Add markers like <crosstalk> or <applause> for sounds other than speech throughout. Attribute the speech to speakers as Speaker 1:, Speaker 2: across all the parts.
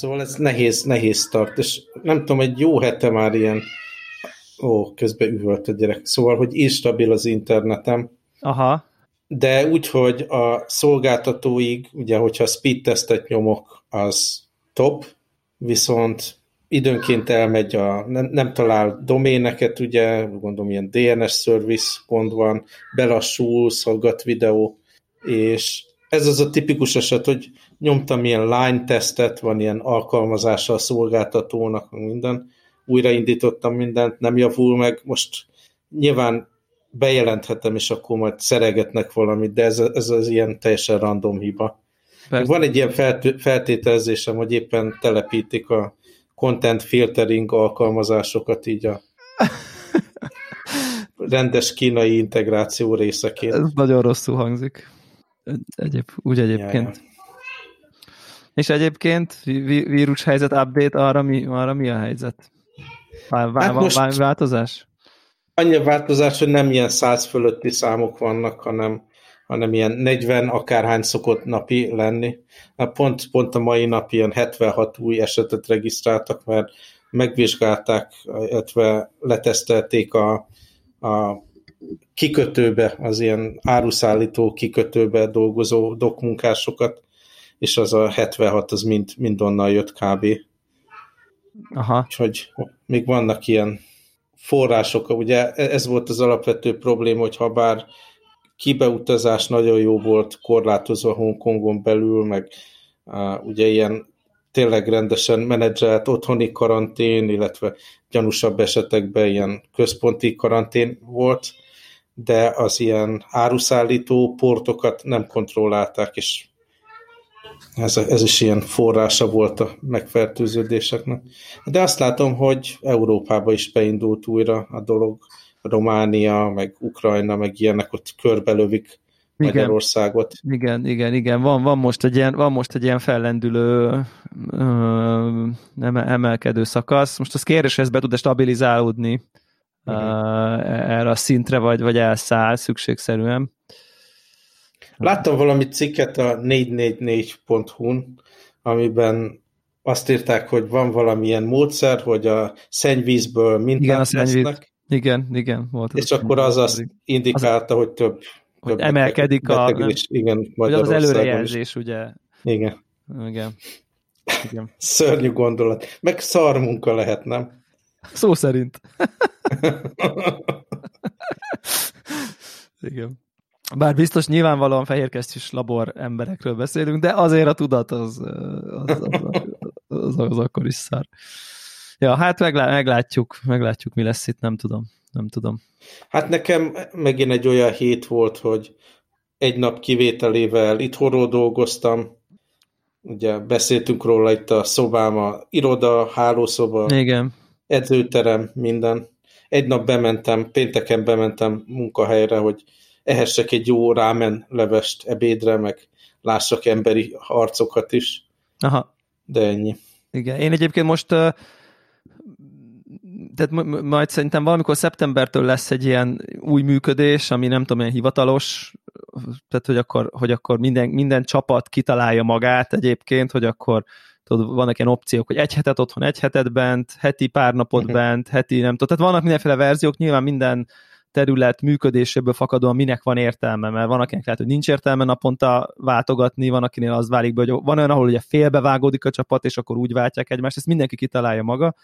Speaker 1: Szóval ez nehéz, nehéz tart, és nem tudom, egy jó hete már ilyen, ó, közben üvölt a gyerek, szóval, hogy instabil az internetem.
Speaker 2: Aha.
Speaker 1: De úgy, hogy a szolgáltatóig, ugye, hogyha speed testet nyomok, az top, viszont időnként elmegy a, nem, nem talál doméneket, ugye, gondolom ilyen DNS service gond van, belassul, szolgat videó, és ez az a tipikus eset, hogy nyomtam ilyen line tesztet, van ilyen alkalmazása a szolgáltatónak, minden, újraindítottam mindent, nem javul meg, most nyilván bejelenthetem, és akkor majd szeregetnek valamit, de ez, ez az ilyen teljesen random hiba. Persze. Van egy ilyen feltételezésem, hogy éppen telepítik a content filtering alkalmazásokat így a <laughs> rendes kínai integráció részeként.
Speaker 2: Ez nagyon rosszul hangzik. Egyéb, úgy egyébként. Ja, És egyébként vírus helyzet update, arra mi, arra mi a helyzet? Vá, vá, hát most változás?
Speaker 1: Annyi változás, hogy nem ilyen száz fölötti számok vannak, hanem, hanem ilyen 40 akárhány szokott napi lenni. Hát pont, pont a mai nap ilyen 76 új esetet regisztráltak, mert megvizsgálták, illetve letesztelték a, a kikötőbe, az ilyen áruszállító kikötőbe dolgozó dokmunkásokat, és az a 76 az mind, mind onnan jött kb.
Speaker 2: Aha.
Speaker 1: Úgyhogy még vannak ilyen források, ugye ez volt az alapvető probléma, hogy ha bár kibeutazás nagyon jó volt korlátozva Hongkongon belül, meg uh, ugye ilyen tényleg rendesen menedzselt otthoni karantén, illetve gyanúsabb esetekben ilyen központi karantén volt, de az ilyen áruszállító portokat nem kontrollálták, és ez, ez is ilyen forrása volt a megfertőződéseknek. De azt látom, hogy Európába is beindult újra a dolog. Románia, meg Ukrajna, meg ilyenek ott körbelövik igen. Magyarországot.
Speaker 2: Igen, igen, igen. Van, van, most egy ilyen, van most egy ilyen fellendülő ö, emelkedő szakasz. Most az kérdés, hogy ez be tud-e stabilizálódni uh-huh. erre a szintre, vagy, vagy elszáll szükségszerűen.
Speaker 1: Láttam valami cikket a 444.hu-n, amiben azt írták, hogy van valamilyen módszer, hogy a szennyvízből mintát igen, a szennyvíz. lesznek.
Speaker 2: Igen, igen. Volt
Speaker 1: és akkor az azt indikálta, az, hogy több,
Speaker 2: hogy több emelkedik a,
Speaker 1: is, igen,
Speaker 2: hogy az előrejelzés, is. ugye.
Speaker 1: Igen.
Speaker 2: Igen.
Speaker 1: igen. <laughs> Szörnyű gondolat. Meg szar munka lehet, nem?
Speaker 2: Szó szerint. <laughs> Igen. Bár biztos nyilvánvalóan fehérkesztyűs labor emberekről beszélünk, de azért a tudat az, az, az, az, az, akkor is szár. Ja, hát meglá, meglátjuk, meglátjuk, mi lesz itt, nem tudom. Nem tudom.
Speaker 1: Hát nekem megint egy olyan hét volt, hogy egy nap kivételével itthonról dolgoztam, ugye beszéltünk róla itt a szobám, a iroda, hálószoba,
Speaker 2: Igen
Speaker 1: edzőterem, minden. Egy nap bementem, pénteken bementem munkahelyre, hogy ehessek egy jó rámen levest ebédre, meg lássak emberi harcokat is.
Speaker 2: Aha.
Speaker 1: De ennyi.
Speaker 2: Igen, én egyébként most tehát majd szerintem valamikor szeptembertől lesz egy ilyen új működés, ami nem tudom, ilyen hivatalos, tehát hogy akkor, hogy akkor minden, minden csapat kitalálja magát egyébként, hogy akkor tudod, vannak ilyen opciók, hogy egy hetet otthon, egy hetet bent, heti pár napot uh-huh. bent, heti nem tudom, tehát vannak mindenféle verziók, nyilván minden terület működéséből fakadóan minek van értelme, mert van akinek lehet, hogy nincs értelme naponta váltogatni, van akinél az válik be, hogy van olyan, ahol ugye félbevágódik a csapat, és akkor úgy váltják egymást, ezt mindenki kitalálja maga,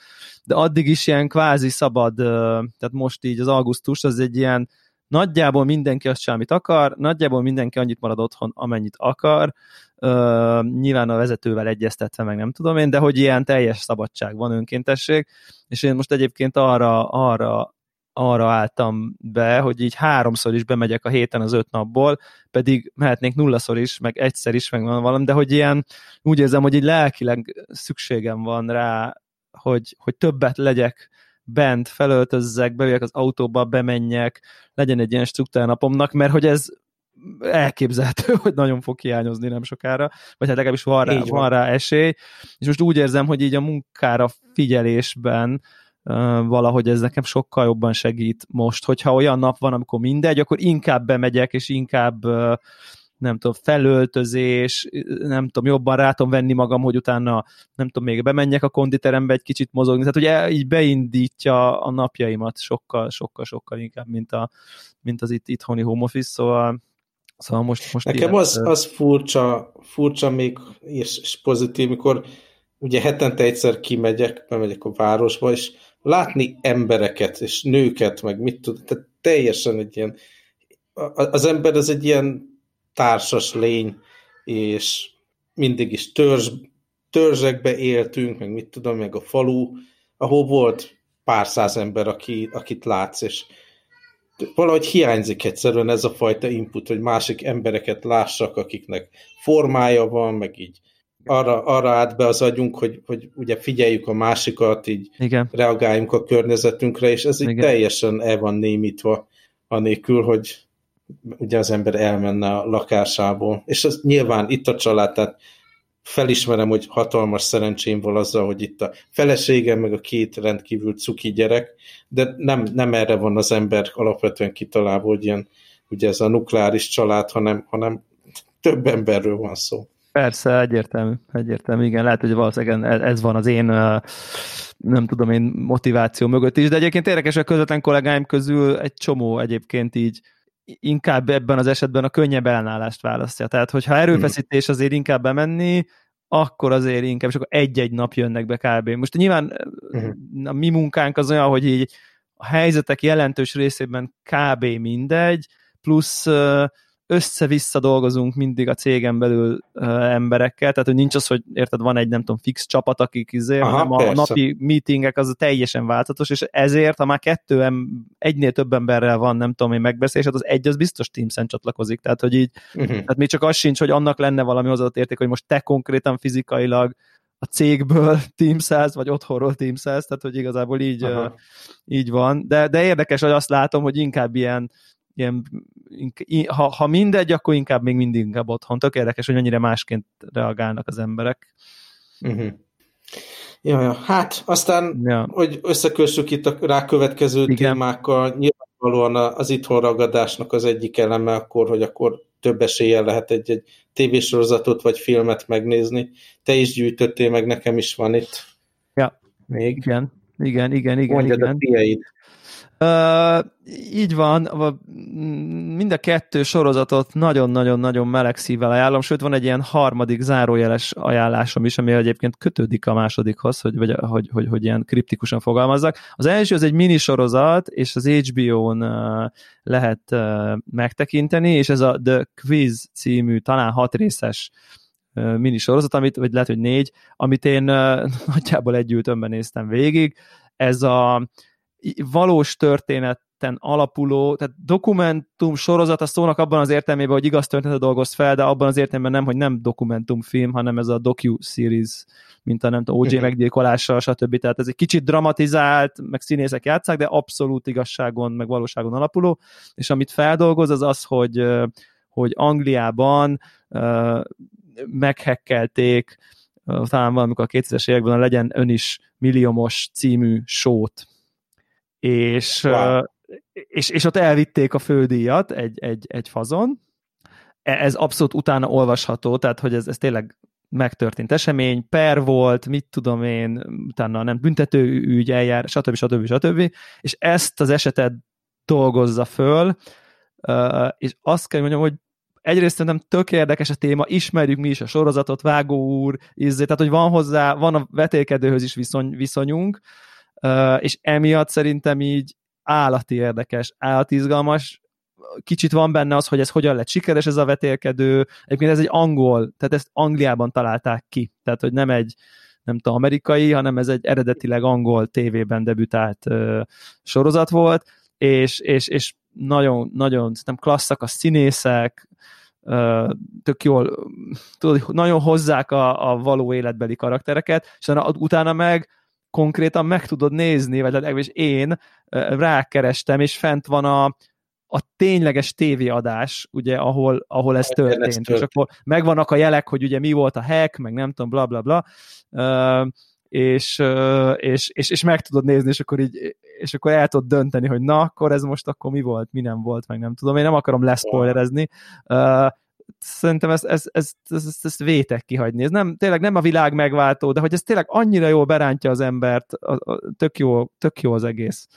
Speaker 2: de addig is ilyen kvázi szabad, tehát most így az augusztus az egy ilyen nagyjából mindenki azt csinál, amit akar, nagyjából mindenki annyit marad otthon, amennyit akar, uh, nyilván a vezetővel egyeztetve, meg nem tudom én, de hogy ilyen teljes szabadság van, önkéntesség, és én most egyébként arra, arra arra álltam be, hogy így háromszor is bemegyek a héten az öt napból, pedig mehetnék nullaszor is, meg egyszer is, meg van valami, de hogy ilyen, úgy érzem, hogy így lelkileg szükségem van rá, hogy, hogy többet legyek bent, felöltözzek, beüljek az autóba, bemenjek, legyen egy ilyen struktúra napomnak, mert hogy ez elképzelhető, <laughs> hogy nagyon fog hiányozni nem sokára, vagy hát legalábbis van rá, van. van rá esély, és most úgy érzem, hogy így a munkára figyelésben valahogy ez nekem sokkal jobban segít most, hogyha olyan nap van, amikor mindegy, akkor inkább bemegyek, és inkább nem tudom, felöltözés, nem tudom, jobban rátom venni magam, hogy utána, nem tudom, még bemenjek a konditerembe egy kicsit mozogni, tehát hogy így beindítja a napjaimat sokkal, sokkal, sokkal inkább, mint, a, mint az itt itthoni home office, szóval Szóval most, most
Speaker 1: Nekem az, az furcsa, furcsa még, és, és pozitív, mikor ugye hetente egyszer kimegyek, bemegyek a városba, és látni embereket, és nőket, meg mit tud, tehát teljesen egy ilyen, az ember az egy ilyen társas lény, és mindig is törzs, törzsekbe éltünk, meg mit tudom, meg a falu, ahol volt pár száz ember, aki, akit látsz, és valahogy hiányzik egyszerűen ez a fajta input, hogy másik embereket lássak, akiknek formája van, meg így arra, arra állt be az agyunk, hogy, hogy ugye figyeljük a másikat, így Igen. reagáljunk a környezetünkre, és ez így Igen. teljesen el van némítva, anélkül, hogy ugye az ember elmenne a lakásából. És ez nyilván itt a család, tehát felismerem, hogy hatalmas szerencsém van azzal, hogy itt a feleségem, meg a két rendkívül cuki gyerek, de nem, nem erre van az ember alapvetően kitalálva, hogy ilyen, ugye ez a nukleáris család, hanem, hanem több emberről van szó.
Speaker 2: Persze, egyértelmű, egyértelmű, igen, lehet, hogy valószínűleg ez van az én nem tudom én motiváció mögött is, de egyébként érdekes, a közvetlen kollégáim közül egy csomó egyébként így inkább ebben az esetben a könnyebb ellenállást választja. Tehát, hogyha erőfeszítés azért inkább bemenni, akkor azért inkább, és akkor egy-egy nap jönnek be kb. Most nyilván uh-huh. a mi munkánk az olyan, hogy így a helyzetek jelentős részében kb. mindegy, plusz össze-vissza dolgozunk mindig a cégen belül uh, emberekkel, tehát hogy nincs az, hogy érted, van egy nem tudom fix csapat, akik izé, Aha, hanem a napi meetingek az teljesen változatos, és ezért, ha már kettő, em, egynél több emberrel van, nem tudom én megbeszélés, hát az egy az biztos Teams-en csatlakozik, tehát hogy így, uh-huh. tehát még csak az sincs, hogy annak lenne valami hozzáadott érték, hogy most te konkrétan fizikailag a cégből <laughs> Teams vagy otthonról Teams tehát hogy igazából így, uh, így van, de, de érdekes, hogy azt látom, hogy inkább ilyen ilyen, ha, ha mindegy, akkor inkább még mindig inkább otthon. Tök érdekes, hogy mennyire másként reagálnak az emberek.
Speaker 1: Uh-huh. Ja, ja, hát aztán, ja. hogy összekössük itt a rákövetkező Igen. témákkal, nyilvánvalóan az itthon ragadásnak az egyik eleme akkor, hogy akkor több eséllyel lehet egy, egy tévésorozatot vagy filmet megnézni. Te is gyűjtöttél, meg nekem is van itt.
Speaker 2: Ja, még. Igen, igen, igen, igen.
Speaker 1: Mondjad
Speaker 2: igen.
Speaker 1: a tiéd.
Speaker 2: Így van, mind a kettő sorozatot nagyon-nagyon-nagyon meleg szívvel ajánlom, sőt van egy ilyen harmadik zárójeles ajánlásom is, ami egyébként kötődik a másodikhoz, hogy, vagy, hogy, hogy, hogy ilyen kriptikusan fogalmazzak. Az első az egy mini sorozat, és az HBO-n lehet uh, megtekinteni, és ez a The Quiz című, talán hat részes mini sorozat, amit, vagy lehet, hogy négy, amit én <laughs> nagyjából egy ültömben néztem végig. Ez a valós történeten alapuló, tehát dokumentum sorozat a szónak abban az értelmében, hogy igaz történetet dolgoz fel, de abban az értelemben nem, hogy nem dokumentumfilm, hanem ez a docu-series, mint a nem tudom, OJ meggyilkolása, stb. Tehát ez egy kicsit dramatizált, meg színészek játszák, de abszolút igazságon, meg valóságon alapuló, és amit feldolgoz, az az, hogy, hogy Angliában uh, meghekkelték talán valamikor a 2000-es években a Legyen Ön is milliómos című sót, és, wow. és, és ott elvitték a fődíjat egy, egy, egy fazon. E, ez abszolút utána olvasható, tehát hogy ez, ez tényleg megtörtént esemény, per volt, mit tudom én, utána nem büntető ügy, eljár, stb. stb. stb. És ezt az esetet dolgozza föl, és azt kell mondjam, hogy egyrészt nem tök érdekes a téma, ismerjük mi is a sorozatot, Vágó úr, izzé, tehát hogy van hozzá, van a vetélkedőhöz is viszony, viszonyunk, és emiatt szerintem így állati érdekes, állati izgalmas, kicsit van benne az, hogy ez hogyan lett sikeres ez a vetélkedő, egyébként ez egy angol, tehát ezt Angliában találták ki, tehát hogy nem egy nem tudom, amerikai, hanem ez egy eredetileg angol tévében debütált uh, sorozat volt, és, és, és nagyon, nagyon nem klasszak a színészek, uh, tök jól, tudod, nagyon hozzák a, a való életbeli karaktereket, és utána meg konkrétan meg tudod nézni, vagy legalábbis én rákerestem, és fent van a, a tényleges tévéadás, ugye, ahol, ahol ez történt, ez történt, és akkor megvannak a jelek, hogy ugye mi volt a hack, meg nem tudom, bla bla bla, uh, és, és, és, és meg tudod nézni, és akkor így, és akkor el tudod dönteni, hogy na, akkor ez most akkor mi volt, mi nem volt, meg nem tudom, én nem akarom leszpoilerezni, szerintem ezt, ezt, ezt, ezt, ezt, vétek kihagyni. Ez nem, tényleg nem a világ megváltó, de hogy ez tényleg annyira jól berántja az embert, a, a, tök, jó, tök jó az egész.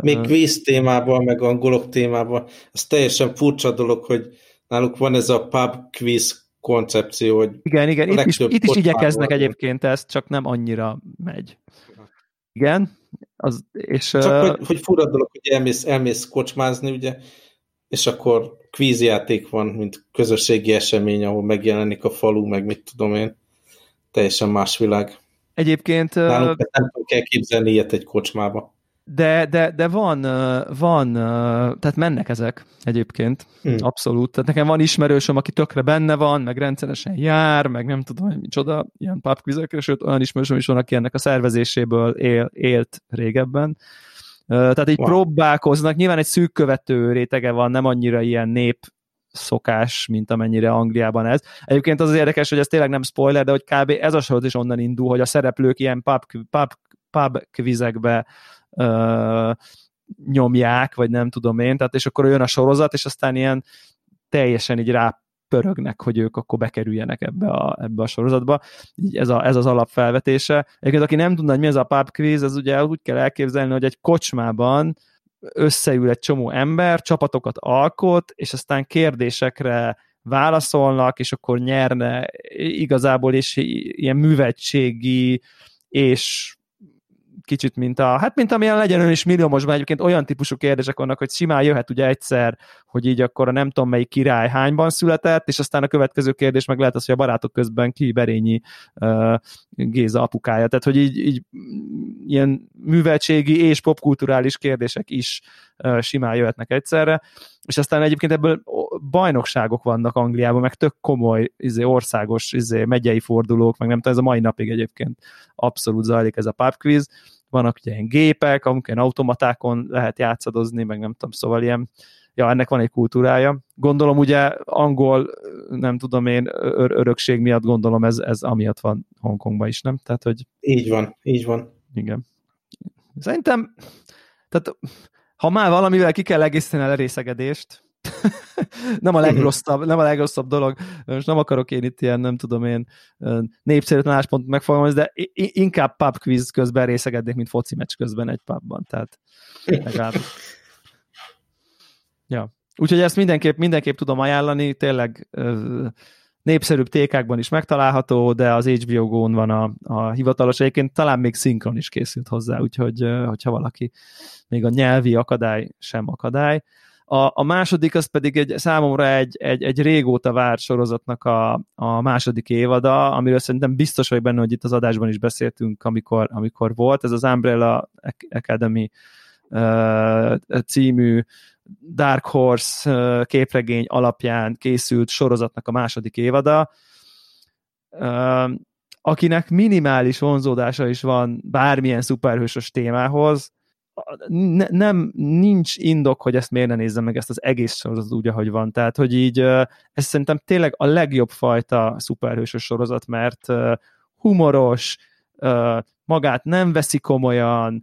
Speaker 1: Még quiz témában, meg angolok témában, az teljesen furcsa dolog, hogy náluk van ez a pub quiz koncepció, hogy
Speaker 2: Igen, igen, itt is, itt is igyekeznek egyébként ezt, csak nem annyira megy. Igen, az, és...
Speaker 1: Csak uh, hogy, hogy fura dolog, hogy elmész, elmész kocsmázni, ugye, és akkor kvízjáték van, mint közösségi esemény, ahol megjelenik a falu, meg mit tudom én. Teljesen más világ.
Speaker 2: Egyébként...
Speaker 1: Nálunk nem kell képzelni ilyet egy kocsmába.
Speaker 2: De, de, de van, van, tehát mennek ezek egyébként, hmm. abszolút. Tehát nekem van ismerősöm, aki tökre benne van, meg rendszeresen jár, meg nem tudom, hogy micsoda, ilyen pubquizekre, sőt olyan ismerősöm is van, aki ennek a szervezéséből él, élt régebben. Tehát így wow. próbálkoznak, nyilván egy szűk követő rétege van, nem annyira ilyen nép szokás, mint amennyire Angliában ez. Egyébként az az érdekes, hogy ez tényleg nem spoiler, de hogy kb. ez a sorot is onnan indul, hogy a szereplők ilyen pub, pub, pub kvizekbe ö, nyomják, vagy nem tudom én, tehát és akkor jön a sorozat, és aztán ilyen teljesen így rá pörögnek, hogy ők akkor bekerüljenek ebbe a, ebbe a sorozatba. Így ez, a, ez az alapfelvetése. Egyébként, aki nem tudna, hogy mi ez a pub quiz, az ugye úgy kell elképzelni, hogy egy kocsmában összeül egy csomó ember, csapatokat alkot, és aztán kérdésekre válaszolnak, és akkor nyerne igazából is ilyen művetségi és kicsit, mint a, hát mint amilyen legyen ön is milliómosban egyébként olyan típusú kérdések vannak, hogy simán jöhet ugye egyszer, hogy így akkor a nem tudom melyik király hányban született, és aztán a következő kérdés meg lehet az, hogy a barátok közben ki Berényi uh, Géza apukája. Tehát, hogy így, így ilyen műveltségi és popkulturális kérdések is uh, simán jöhetnek egyszerre, és aztán egyébként ebből bajnokságok vannak Angliában, meg tök komoly izé, országos izé, megyei fordulók, meg nem tudom, ez a mai napig egyébként abszolút zajlik ez a pub quiz, vannak ugye ilyen gépek, amiken automatákon lehet játszadozni, meg nem tudom, szóval ilyen, ja, ennek van egy kultúrája. Gondolom ugye angol, nem tudom én, ör- örökség miatt gondolom ez, ez amiatt van Hongkongban is, nem? Tehát, hogy...
Speaker 1: Így van, így van.
Speaker 2: Igen. Szerintem, tehát ha már valamivel ki kell egészíteni a részegedést, nem a legrosszabb, nem a legrosszabb dolog. Most nem akarok én itt ilyen, nem tudom én, népszerűtlen álláspont megfogalmazni, de inkább pub quiz közben részegednék, mint foci meccs közben egy pubban. Tehát legalább. Ja. Úgyhogy ezt mindenképp, mindenképp tudom ajánlani, tényleg népszerűbb tékákban is megtalálható, de az HBO Go-n van a, a hivatalos, egyébként talán még szinkron is készült hozzá, úgyhogy hogyha valaki még a nyelvi akadály sem akadály. A, a második az pedig egy, számomra egy, egy, egy régóta várt sorozatnak a, a második évada, amiről szerintem biztos vagy benne, hogy itt az adásban is beszéltünk, amikor, amikor volt. Ez az Umbrella Academy című Dark Horse képregény alapján készült sorozatnak a második évada. Akinek minimális vonzódása is van bármilyen szuperhősös témához, ne, nem, nincs indok, hogy ezt miért ne nézzem meg ezt az egész sorozat úgy, ahogy van. Tehát, hogy így ez szerintem tényleg a legjobb fajta szuperhősös sorozat, mert humoros, magát nem veszi komolyan,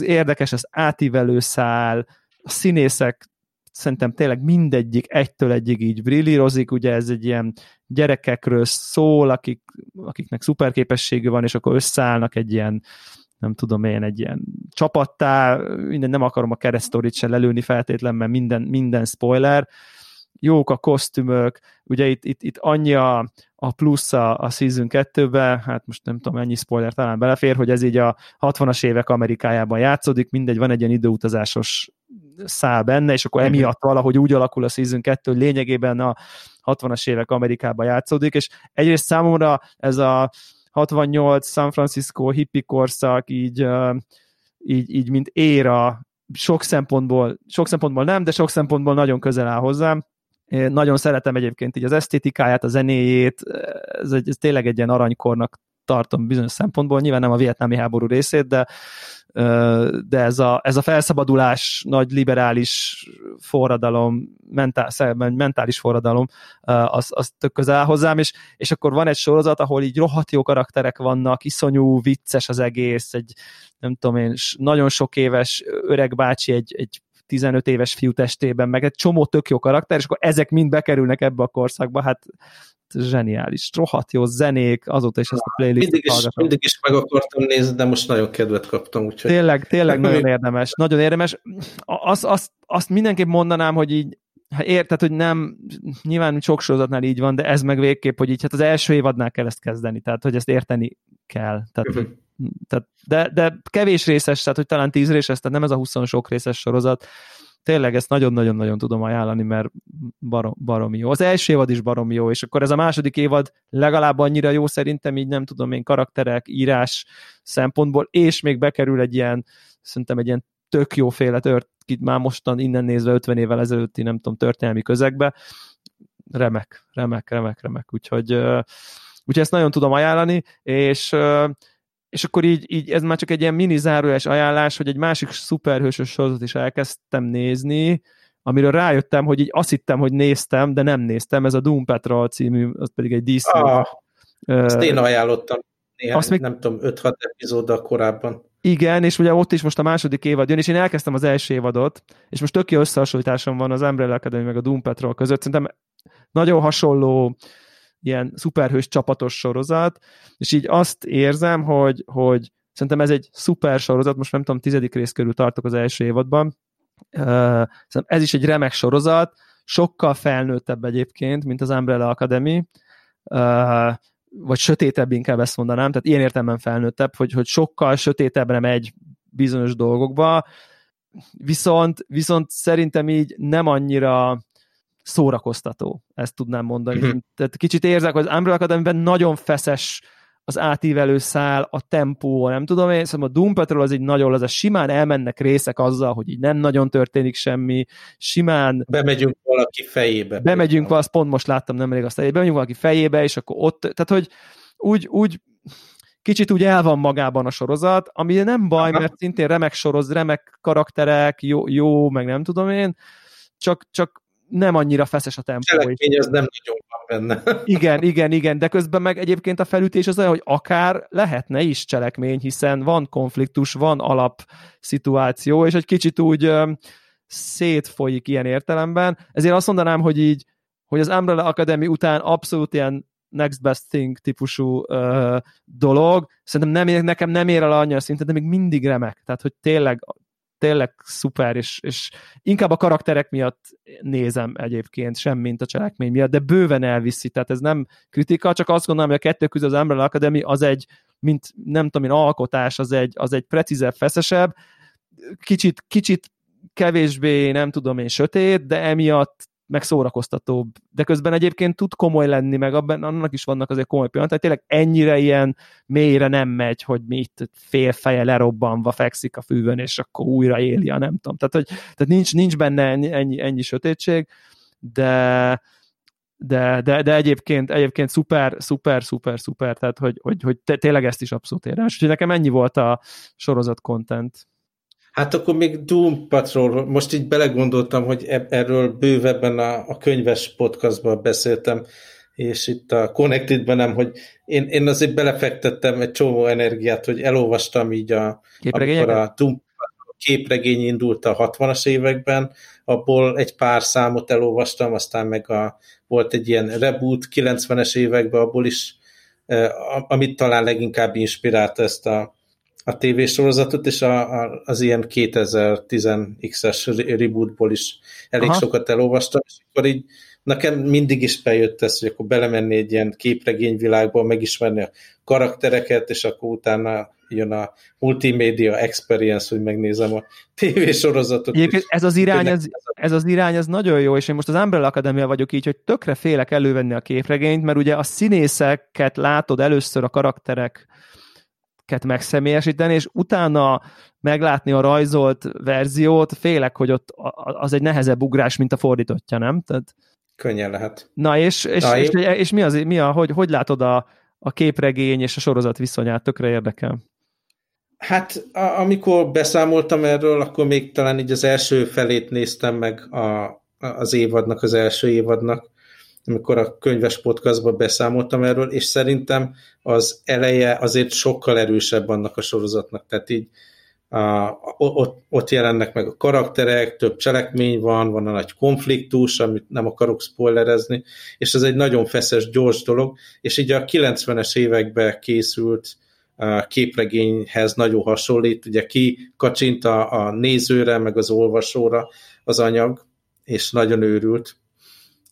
Speaker 2: érdekes az átívelő szál, a színészek szerintem tényleg mindegyik egytől egyig így brillírozik, ugye ez egy ilyen gyerekekről szól, akik, akiknek szuperképességű van, és akkor összeállnak egy ilyen nem tudom én, egy ilyen csapattá, minden, nem akarom a keresztorit se lelőni feltétlen, mert minden, minden spoiler, jók a kosztümök, ugye itt, itt, itt annyi a, a plusz a, a Season 2-be, hát most nem tudom, ennyi spoiler talán belefér, hogy ez így a 60-as évek Amerikájában játszódik, mindegy, van egy ilyen időutazásos szál benne, és akkor emiatt valahogy úgy alakul a Season 2, hogy lényegében a 60-as évek Amerikában játszódik, és egyrészt számomra ez a 68 San Francisco hippi korszak így, így, így mint éra sok szempontból, sok szempontból nem, de sok szempontból nagyon közel áll hozzám. Én nagyon szeretem egyébként így az esztétikáját, a zenéjét, ez, egy, ez tényleg egy ilyen aranykornak tartom bizonyos szempontból, nyilván nem a vietnámi háború részét, de, de ez a, ez a felszabadulás, nagy liberális forradalom, mentál, mentális forradalom, az, az tök közel áll hozzám, és, és akkor van egy sorozat, ahol így rohadt jó karakterek vannak, iszonyú vicces az egész, egy nem tudom én, nagyon sok éves öreg bácsi egy, egy 15 éves fiú testében, meg egy csomó tök jó karakter, és akkor ezek mind bekerülnek ebbe a korszakba, hát zseniális, rohadt jó zenék, azóta is ezt a playlistot
Speaker 1: mindig is, mindig is meg akartam nézni, de most nagyon kedvet kaptam. Úgyhogy...
Speaker 2: Tényleg, tényleg nagyon érdemes, nagyon érdemes. Azt, azt, azt mindenképp mondanám, hogy így hát érted, hogy nem, nyilván sok sorozatnál így van, de ez meg végképp, hogy így hát az első évadnál kell ezt kezdeni, tehát hogy ezt érteni kell. Tehát, uh-huh. Tehát, de, de kevés részes, tehát hogy talán tíz részes, tehát nem ez a 20 sok részes sorozat, tényleg ezt nagyon-nagyon-nagyon tudom ajánlani, mert barom, baromi jó. Az első évad is baromi jó, és akkor ez a második évad legalább annyira jó szerintem, így nem tudom én karakterek, írás szempontból, és még bekerül egy ilyen, szerintem egy ilyen tök jóféle tört, már mostan innen nézve 50 évvel ezelőtti, nem tudom, történelmi közegbe, remek, remek, remek, remek, úgyhogy, úgyhogy ezt nagyon tudom ajánlani, és és akkor így, így ez már csak egy ilyen mini zárójeles ajánlás, hogy egy másik szuperhősös sorozat is elkezdtem nézni, amiről rájöttem, hogy így azt hittem, hogy néztem, de nem néztem, ez a Doom Patrol című, az pedig egy DC. Ah,
Speaker 1: uh, azt én ajánlottam néhány, azt még... nem tudom, 5-6 epizóddal korábban.
Speaker 2: Igen, és ugye ott is most a második évad jön, és én elkezdtem az első évadot, és most tök jó összehasonlításom van az Umbrella Academy meg a Doom Patrol között. Szerintem nagyon hasonló ilyen szuperhős csapatos sorozat, és így azt érzem, hogy, hogy szerintem ez egy szuper sorozat, most nem tudom, tizedik rész körül tartok az első évadban, uh, ez is egy remek sorozat, sokkal felnőttebb egyébként, mint az Umbrella Academy, vagy sötétebb inkább ezt mondanám, tehát ilyen értelemben felnőttebb, hogy, hogy sokkal sötétebbre megy bizonyos dolgokba, viszont, viszont szerintem így nem annyira szórakoztató, ezt tudnám mondani. Uh-huh. Tehát kicsit érzek, hogy az Umbrella academy nagyon feszes az átívelő szál, a tempó, nem tudom én, szóval a Doom Patrol az egy nagyon az a simán elmennek részek azzal, hogy így nem nagyon történik semmi, simán...
Speaker 1: Bemegyünk valaki fejébe.
Speaker 2: Bemegyünk, valaki, pont most láttam nemrég azt, hogy bemegyünk valaki fejébe, és akkor ott, tehát hogy úgy, úgy kicsit úgy el van magában a sorozat, ami nem baj, mert szintén remek soroz, remek karakterek, jó, jó meg nem tudom én, csak, csak nem annyira feszes a tempó.
Speaker 1: Cselekmény az nem nagyon van benne. <laughs>
Speaker 2: Igen, igen, igen, de közben meg egyébként a felütés az olyan, hogy akár lehetne is cselekmény, hiszen van konfliktus, van alap szituáció, és egy kicsit úgy szétfolyik ilyen értelemben. Ezért azt mondanám, hogy így, hogy az Umbrella Academy után abszolút ilyen next best thing típusú ö, dolog. Szerintem nem, nekem nem ér el annyira szinten, de még mindig remek. Tehát, hogy tényleg tényleg szuper, és, és inkább a karakterek miatt nézem egyébként, sem mint a cselekmény miatt, de bőven elviszi, tehát ez nem kritika, csak azt gondolom, hogy a kettő között az Umbrella Academy az egy, mint nem tudom én, alkotás, az egy, az egy precízebb, feszesebb, kicsit, kicsit kevésbé, nem tudom én, sötét, de emiatt meg szórakoztatóbb. De közben egyébként tud komoly lenni, meg abban annak is vannak azért komoly pillanatok, tényleg ennyire ilyen mélyre nem megy, hogy mi itt fél feje lerobbanva fekszik a fűvön, és akkor újra éli a nem tudom. Tehát, hogy, tehát nincs, nincs benne ennyi, ennyi, ennyi sötétség, de, de, de, de egyébként, egyébként szuper, szuper, szuper, szuper, tehát hogy, hogy, hogy tényleg ezt is abszolút érdemes. Úgyhogy nekem ennyi volt a sorozat content.
Speaker 1: Hát akkor még Doom Patrol, most így belegondoltam, hogy erről bővebben a, a könyves podcastban beszéltem, és itt a Connected-ben nem, hogy én, én azért belefektettem egy csomó energiát, hogy elolvastam így a, amikor a Doom képregény indult a 60-as években, abból egy pár számot elolvastam, aztán meg a, volt egy ilyen reboot 90-es években, abból is, eh, amit talán leginkább inspirálta ezt a a tévésorozatot, és a, a, az ilyen 2010-es rebootból is elég Aha. sokat elolvastam, és akkor így nekem mindig is bejött ez, hogy akkor belemenni egy ilyen képregényvilágba, megismerni a karaktereket, és akkor utána jön a multimédia experience, hogy megnézem a tévésorozatot.
Speaker 2: Egyébként ez az irány, ez, ez az irány, ez nagyon jó, és én most az Umbrella Academy vagyok így, hogy tökre félek elővenni a képregényt, mert ugye a színészeket látod először a karakterek megszemélyesíteni, és utána meglátni a rajzolt verziót, félek, hogy ott az egy nehezebb ugrás, mint a fordítottja, nem? Tehát...
Speaker 1: Könnyen lehet.
Speaker 2: Na, és, és, Na, és, és, és mi az, mi a, hogy, hogy látod a, a képregény és a sorozat viszonyát? Tökre érdekel.
Speaker 1: Hát, a, amikor beszámoltam erről, akkor még talán így az első felét néztem meg a, az évadnak, az első évadnak, amikor a könyves podcastban beszámoltam erről, és szerintem az eleje azért sokkal erősebb annak a sorozatnak. Tehát így ott, ott jelennek meg a karakterek, több cselekmény van, van a nagy konfliktus, amit nem akarok spoilerezni, és ez egy nagyon feszes, gyors dolog, és így a 90-es években készült képregényhez nagyon hasonlít, ugye ki kacsint a, a nézőre, meg az olvasóra az anyag, és nagyon őrült,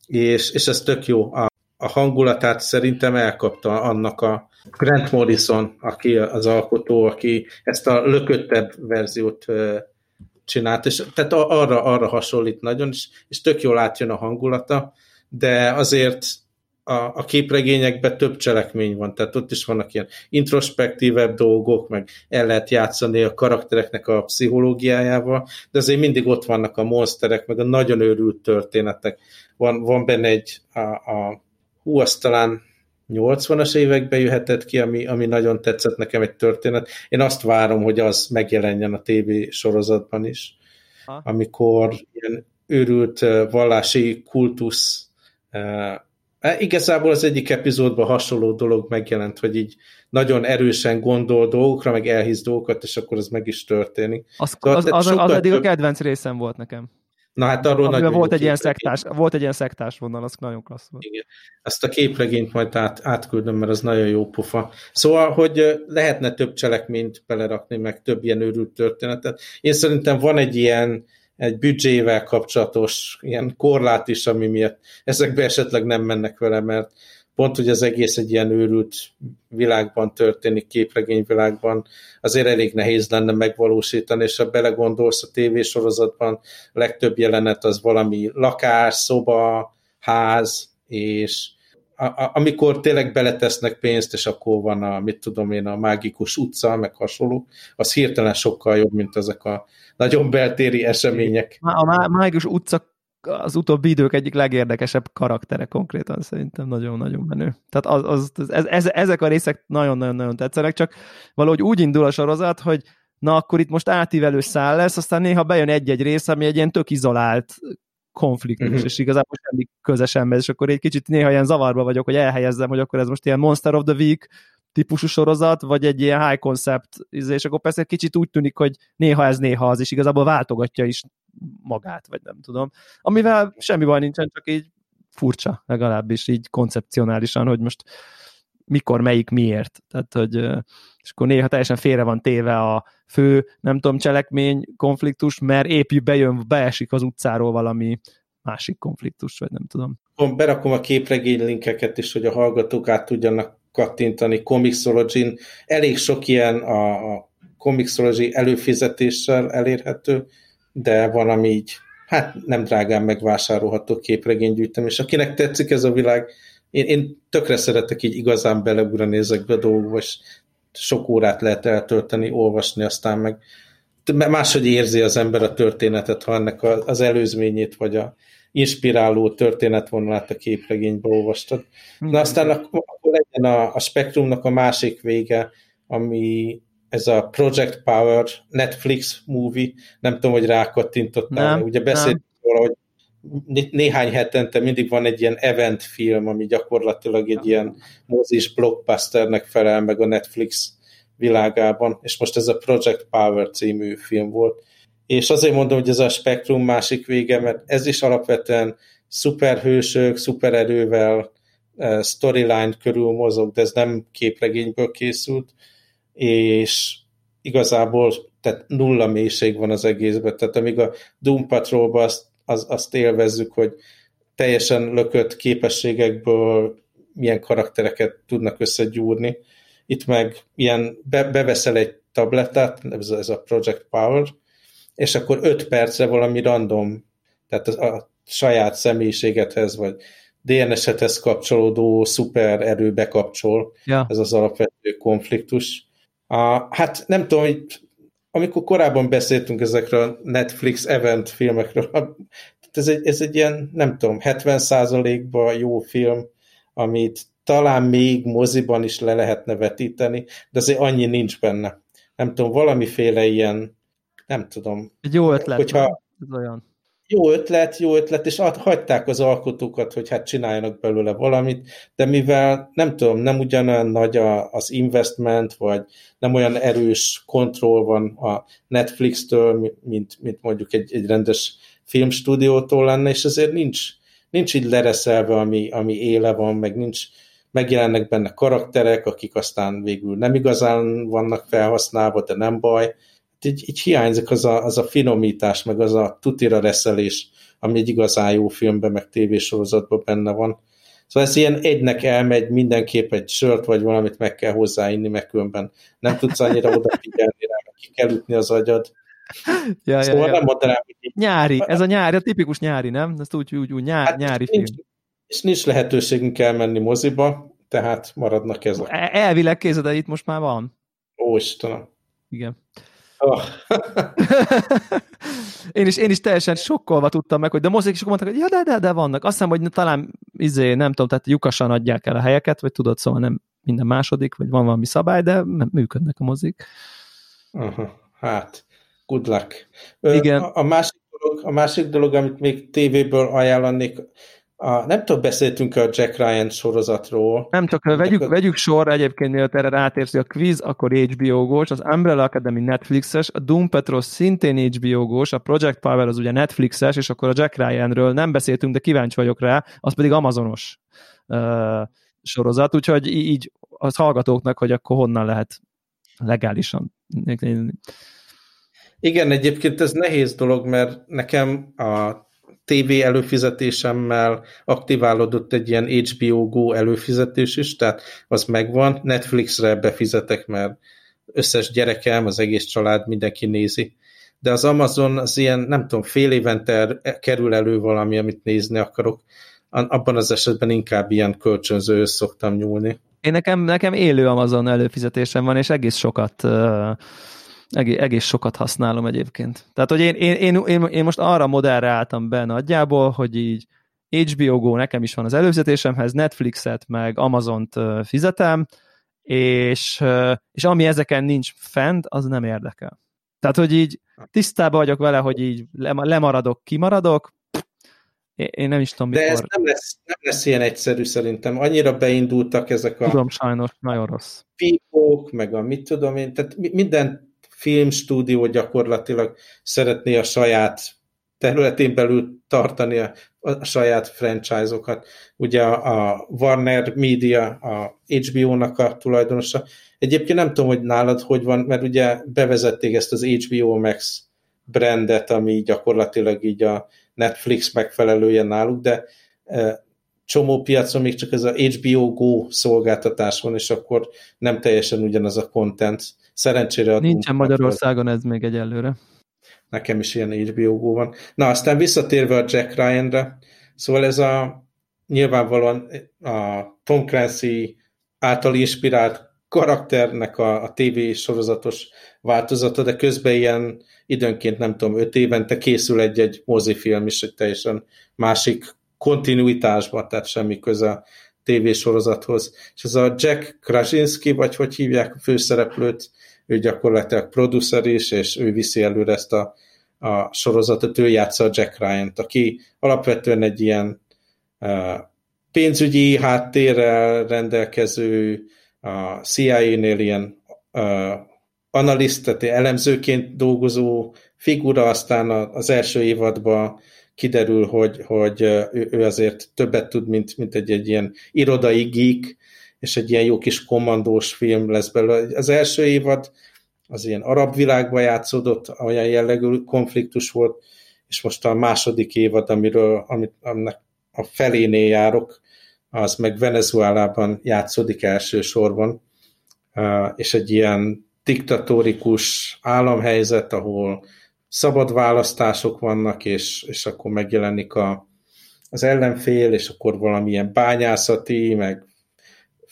Speaker 1: és, és ez tök jó. A, a hangulatát szerintem elkapta annak a Grant Morrison, aki az alkotó, aki ezt a lököttebb verziót csinált, és tehát arra, arra hasonlít nagyon, és, és tök jól átjön a hangulata, de azért a, a képregényekben több cselekmény van, tehát ott is vannak ilyen introspektívebb dolgok, meg el lehet játszani a karaktereknek a pszichológiájával, de azért mindig ott vannak a monsterek, meg a nagyon őrült történetek. Van, van benne egy, a, a hú, azt talán 80-as években jöhetett ki, ami, ami nagyon tetszett nekem egy történet. Én azt várom, hogy az megjelenjen a TV sorozatban is, ha. amikor ilyen őrült vallási kultusz Igazából az egyik epizódban hasonló dolog megjelent, hogy így nagyon erősen gondol dolgokra, meg elhisz dolgokat, és akkor az meg is történik.
Speaker 2: Az, az, az, az, az eddig több... a kedvenc részem volt nekem.
Speaker 1: Na hát arról nagyon
Speaker 2: volt egy, ilyen szektás, volt egy ilyen szektás vonal, az nagyon klassz volt.
Speaker 1: Igen. Ezt a képregényt majd át, átküldöm, mert az nagyon jó pofa. Szóval, hogy lehetne több cselekményt belerakni, meg több ilyen őrült történetet. Én szerintem van egy ilyen egy büdzsével kapcsolatos ilyen korlát is, ami miatt ezekbe esetleg nem mennek vele, mert pont, hogy az egész egy ilyen őrült világban történik, képregényvilágban, azért elég nehéz lenne megvalósítani, és ha belegondolsz a tévésorozatban, legtöbb jelenet az valami lakás, szoba, ház, és a, a, amikor tényleg beletesznek pénzt, és akkor van a, mit tudom én, a mágikus utca, meg hasonló, az hirtelen sokkal jobb, mint ezek a nagyon beltéri események.
Speaker 2: A mágikus utca az utóbbi idők egyik legérdekesebb karaktere konkrétan szerintem nagyon-nagyon menő. Tehát az, az, ez, ez, ezek a részek nagyon-nagyon-nagyon tetszenek, csak valahogy úgy indul a sorozat, hogy na akkor itt most átívelő szál lesz, aztán néha bejön egy-egy rész, ami egy ilyen tök izolált konfliktus, uh-huh. és igazából semmi közös ember, és akkor egy kicsit néha ilyen zavarba vagyok, hogy elhelyezzem, hogy akkor ez most ilyen Monster of the Week típusú sorozat, vagy egy ilyen high concept, izé, és akkor persze kicsit úgy tűnik, hogy néha ez, néha az, és igazából váltogatja is magát, vagy nem tudom. Amivel semmi baj nincsen, csak így furcsa, legalábbis így koncepcionálisan, hogy most mikor, melyik, miért. Tehát, hogy és akkor néha teljesen félre van téve a fő, nem tudom, cselekmény, konfliktus, mert épp bejön, beesik az utcáról valami másik konfliktus, vagy nem tudom.
Speaker 1: Berakom a képregény linkeket is, hogy a hallgatók át tudjanak kattintani comixology Elég sok ilyen a, a Comixology előfizetéssel elérhető, de van, ami így, hát nem drágán megvásárolható képregénygyűjtem, és akinek tetszik ez a világ, én, én tökre szeretek így igazán beleugrani ezekbe a dolgokba, és sok órát lehet eltölteni, olvasni, aztán meg máshogy érzi az ember a történetet, ha ennek az előzményét, vagy a inspiráló történetvonalát a képregénybe olvastad. Na aztán akkor, akkor legyen a, a spektrumnak a másik vége, ami ez a Project Power Netflix movie, nem tudom, hogy rákattintottál, nem, ugye beszéltünk róla, hogy néhány hetente mindig van egy ilyen event film, ami gyakorlatilag egy ilyen mozis blockbusternek felel meg a Netflix világában, és most ez a Project Power című film volt. És azért mondom, hogy ez a spektrum másik vége, mert ez is alapvetően szuperhősök, szupererővel, eh, storyline körül mozog, de ez nem képregényből készült, és igazából tehát nulla mélység van az egészben, tehát amíg a Doom Patrolban azt, az, azt élvezzük, hogy teljesen lökött képességekből milyen karaktereket tudnak összegyúrni, itt meg ilyen be, beveszel egy tabletet, ez, ez a Project Power, és akkor öt percre valami random, tehát a, a saját személyiségedhez, vagy DNS-hez kapcsolódó szuper erő bekapcsol, ja. ez az alapvető konfliktus, a, hát nem tudom, hogy amikor korábban beszéltünk ezekről a Netflix event filmekről, ez egy, ez egy ilyen, nem tudom, 70%-ban jó film, amit talán még moziban is le lehetne vetíteni, de azért annyi nincs benne. Nem tudom, valamiféle ilyen, nem tudom.
Speaker 2: Egy jó ötlet. Hogyha, ez olyan.
Speaker 1: Jó ötlet, jó ötlet, és hagyták az alkotókat, hogy hát csináljanak belőle valamit, de mivel nem tudom, nem ugyanolyan nagy az investment, vagy nem olyan erős kontroll van a Netflix-től, mint, mint mondjuk egy, egy rendes filmstúdiótól lenne, és azért nincs, nincs így lereszelve, ami, ami éle van, meg nincs, megjelennek benne karakterek, akik aztán végül nem igazán vannak felhasználva, de nem baj, így, így hiányzik az a, az a finomítás, meg az a tutira reszelés, ami egy igazán jó filmben, meg tévésorozatban benne van. Szóval ez ilyen egynek elmegy, mindenképp egy sört vagy valamit meg kell hozzáinni, meg különben nem tudsz annyira odafigyelni rá, ki kell ütni az agyad.
Speaker 2: Ja, szóval ja, ja. nem mondanám, hogy. Nyári, ez a nyári, a tipikus nyári, nem? Ezt úgy, úgy, úgy nyár, hát nyári
Speaker 1: nincs,
Speaker 2: film.
Speaker 1: És nincs lehetőségünk elmenni moziba, tehát maradnak ezek.
Speaker 2: E, elvileg kézed, de itt most már van.
Speaker 1: Ó, Istenem.
Speaker 2: Igen. Oh. <laughs> én, is, én is teljesen sokkolva tudtam meg, hogy de mozik is mondtak, hogy ja, de, de, de vannak. Azt hiszem, hogy talán izé, nem tudom, tehát lyukasan adják el a helyeket, vagy tudod, szóval nem minden második, vagy van valami szabály, de működnek a mozik.
Speaker 1: Aha, hát, good luck.
Speaker 2: Igen.
Speaker 1: A, a, másik dolog, a másik dolog, amit még tévéből ajánlanék, a, nem tudom, beszéltünk a Jack Ryan sorozatról.
Speaker 2: Nem, csak vegyük, a... vegyük sor egyébként, mielőtt erre rátérsz, a Quiz, akkor HBO gós, az Umbrella Academy Netflixes, a Doom Patrol szintén HBO gós, a Project Power az ugye Netflixes, és akkor a Jack Ryanről nem beszéltünk, de kíváncsi vagyok rá, az pedig Amazonos uh, sorozat, úgyhogy így az hallgatóknak, hogy akkor honnan lehet legálisan.
Speaker 1: Igen, egyébként ez nehéz dolog, mert nekem a TV előfizetésemmel aktiválódott egy ilyen HBO Go előfizetés is, tehát az megvan, Netflixre befizetek, mert összes gyerekem, az egész család, mindenki nézi. De az Amazon az ilyen, nem tudom, fél évente kerül elő valami, amit nézni akarok. Abban az esetben inkább ilyen kölcsönző szoktam nyúlni.
Speaker 2: Én nekem, nekem élő Amazon előfizetésem van, és egész sokat uh egész, egész sokat használom egyébként. Tehát, hogy én, én, én, én, én most arra modellre álltam be nagyjából, hogy így HBO Go nekem is van az előfizetésemhez, Netflixet meg Amazont fizetem, és, és ami ezeken nincs fent, az nem érdekel. Tehát, hogy így tisztában vagyok vele, hogy így lemaradok, kimaradok, én nem is tudom,
Speaker 1: mikor... De ez nem lesz, nem lesz ilyen egyszerű szerintem. Annyira beindultak ezek a...
Speaker 2: Tudom, sajnos, nagyon rossz.
Speaker 1: Fíkók, meg a mit tudom én, tehát minden filmstúdió gyakorlatilag szeretné a saját területén belül tartani a, a saját franchise-okat. Ugye a, a Warner Media, a HBO-nak a tulajdonosa. Egyébként nem tudom, hogy nálad hogy van, mert ugye bevezették ezt az HBO Max brandet, ami gyakorlatilag így a Netflix megfelelője náluk, de e, csomó piacon még csak ez a HBO Go szolgáltatás van, és akkor nem teljesen ugyanaz a content. Szerencsére a
Speaker 2: Nincsen Magyarországon ez még egyelőre.
Speaker 1: Nekem is ilyen HBO van. Na, aztán visszatérve a Jack Ryan-re, szóval ez a nyilvánvalóan a Tom Clancy által inspirált karakternek a, a TV sorozatos változata, de közben ilyen időnként, nem tudom, öt évente készül egy-egy mozifilm is egy teljesen másik kontinuitásban, tehát semmi köze a tévésorozathoz. És ez a Jack Krasinski, vagy hogy hívják a főszereplőt, ő gyakorlatilag producer is, és ő viszi előre ezt a, a sorozatot, ő játsza a Jack Ryan-t, aki alapvetően egy ilyen uh, pénzügyi háttérrel rendelkező, a CIA-nél ilyen uh, analiszt, tehát elemzőként dolgozó figura, aztán az első évadban kiderül, hogy, hogy ő, azért többet tud, mint, mint egy, egy ilyen irodai geek, és egy ilyen jó kis kommandós film lesz belőle. Az első évad az ilyen arab világban játszódott, olyan jellegű konfliktus volt, és most a második évad, amiről amit, aminek a felénél járok, az meg Venezuelában játszódik elsősorban, és egy ilyen diktatórikus államhelyzet, ahol szabad választások vannak, és, és akkor megjelenik a, az ellenfél, és akkor valamilyen bányászati, meg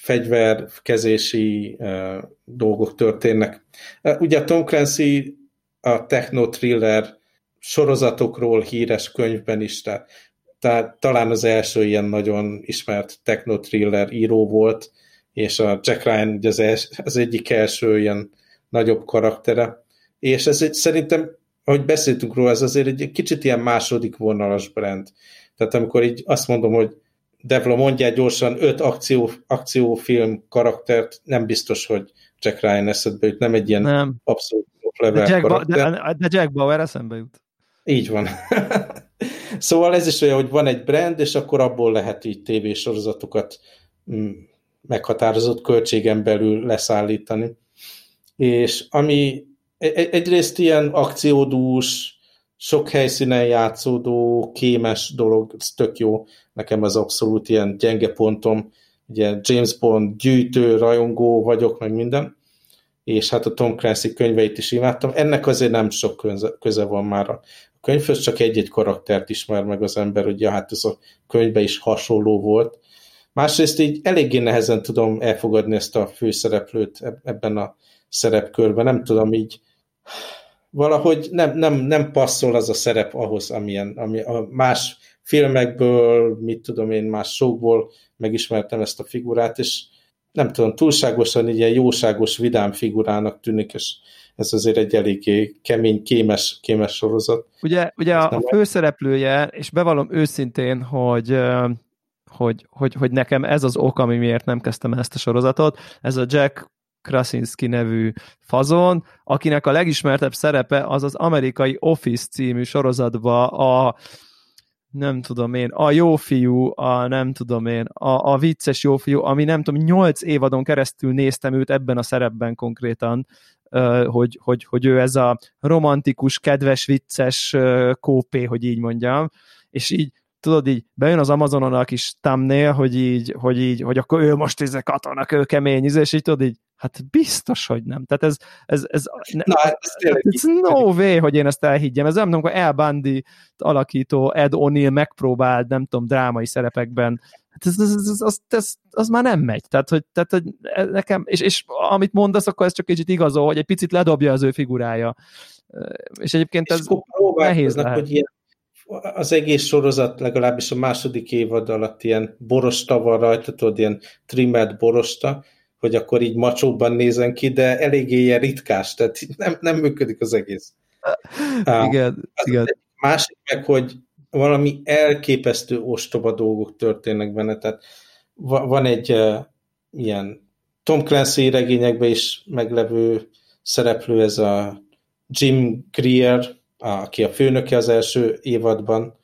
Speaker 1: fegyverkezési uh, dolgok történnek. Ugye Tom Clancy a techno-thriller sorozatokról híres könyvben is, tehát, tehát talán az első ilyen nagyon ismert techno-thriller író volt, és a Jack Ryan ugye az, els, az egyik első ilyen nagyobb karaktere. És ez egy, szerintem ahogy beszéltünk róla, ez azért egy kicsit ilyen második vonalas brand. Tehát amikor így azt mondom, hogy Devla mondja gyorsan öt akció, akciófilm karaktert, nem biztos, hogy Jack Ryan eszedbe jut, nem egy ilyen nem. abszolút
Speaker 2: level de Jack, karakter. de, de Jack Bauer eszembe jut.
Speaker 1: Így van. <laughs> szóval ez is olyan, hogy van egy brand, és akkor abból lehet így tévésorozatokat mm, meghatározott költségen belül leszállítani. És ami e-, e-, egyrészt ilyen akciódús, sok helyszínen játszódó, kémes dolog, ez tök jó. Nekem az abszolút ilyen gyenge pontom. Ugye James Bond gyűjtő, rajongó vagyok, meg minden. És hát a Tom Clancy könyveit is imádtam. Ennek azért nem sok köze, köze van már a könyvhöz, csak egy-egy karaktert ismer meg az ember, hogy ja, hát ez a könyvbe is hasonló volt. Másrészt így eléggé nehezen tudom elfogadni ezt a főszereplőt ebben a szerepkörben. Nem tudom így, valahogy nem, nem, nem passzol az a szerep ahhoz, amilyen, ami a más filmekből, mit tudom én, más showból megismertem ezt a figurát, és nem tudom, túlságosan ilyen jóságos, vidám figurának tűnik, és ez azért egy eléggé kemény, kémes, kémes sorozat.
Speaker 2: Ugye, ugye a, a főszereplője, és bevallom őszintén, hogy hogy, hogy, hogy nekem ez az ok, ami miért nem kezdtem ezt a sorozatot, ez a Jack Krasinski nevű fazon, akinek a legismertebb szerepe az az amerikai Office című sorozatba a nem tudom én, a jó fiú, a nem tudom én, a, a vicces jó fiú, ami nem tudom, nyolc évadon keresztül néztem őt ebben a szerepben konkrétan, hogy, hogy, hogy ő ez a romantikus, kedves, vicces kópé, hogy így mondjam, és így tudod, így bejön az Amazonon a kis thumbnail, hogy így, hogy így, hogy akkor ő most ez katona, ő kemény, és így tudod, így, hát biztos, hogy nem. Tehát ez, ez, ez, Na, hát ez, ez no way, hogy én ezt elhiggyem. Ez nem tudom, amikor El Bundy alakító Ed O'Neill megpróbált, nem tudom, drámai szerepekben Hát ez, ez, ez, az, ez, az már nem megy. Tehát, hogy, tehát, hogy nekem, és, és amit mondasz, akkor ez csak kicsit igazol, hogy egy picit ledobja az ő figurája. És egyébként ez és nehéz lehet. Hogy ilyen
Speaker 1: az egész sorozat legalábbis a második évad alatt ilyen borosta van rajta, tudod, ilyen trimmelt borosta, hogy akkor így macsóban nézen ki, de eléggé ilyen ritkás, tehát nem, nem működik az egész. <laughs>
Speaker 2: Igen, uh, igen.
Speaker 1: Másik meg, hogy valami elképesztő ostoba dolgok történnek benne, tehát van egy uh, ilyen Tom Clancy regényekben is meglevő szereplő, ez a Jim Greer, aki a főnöke az első évadban,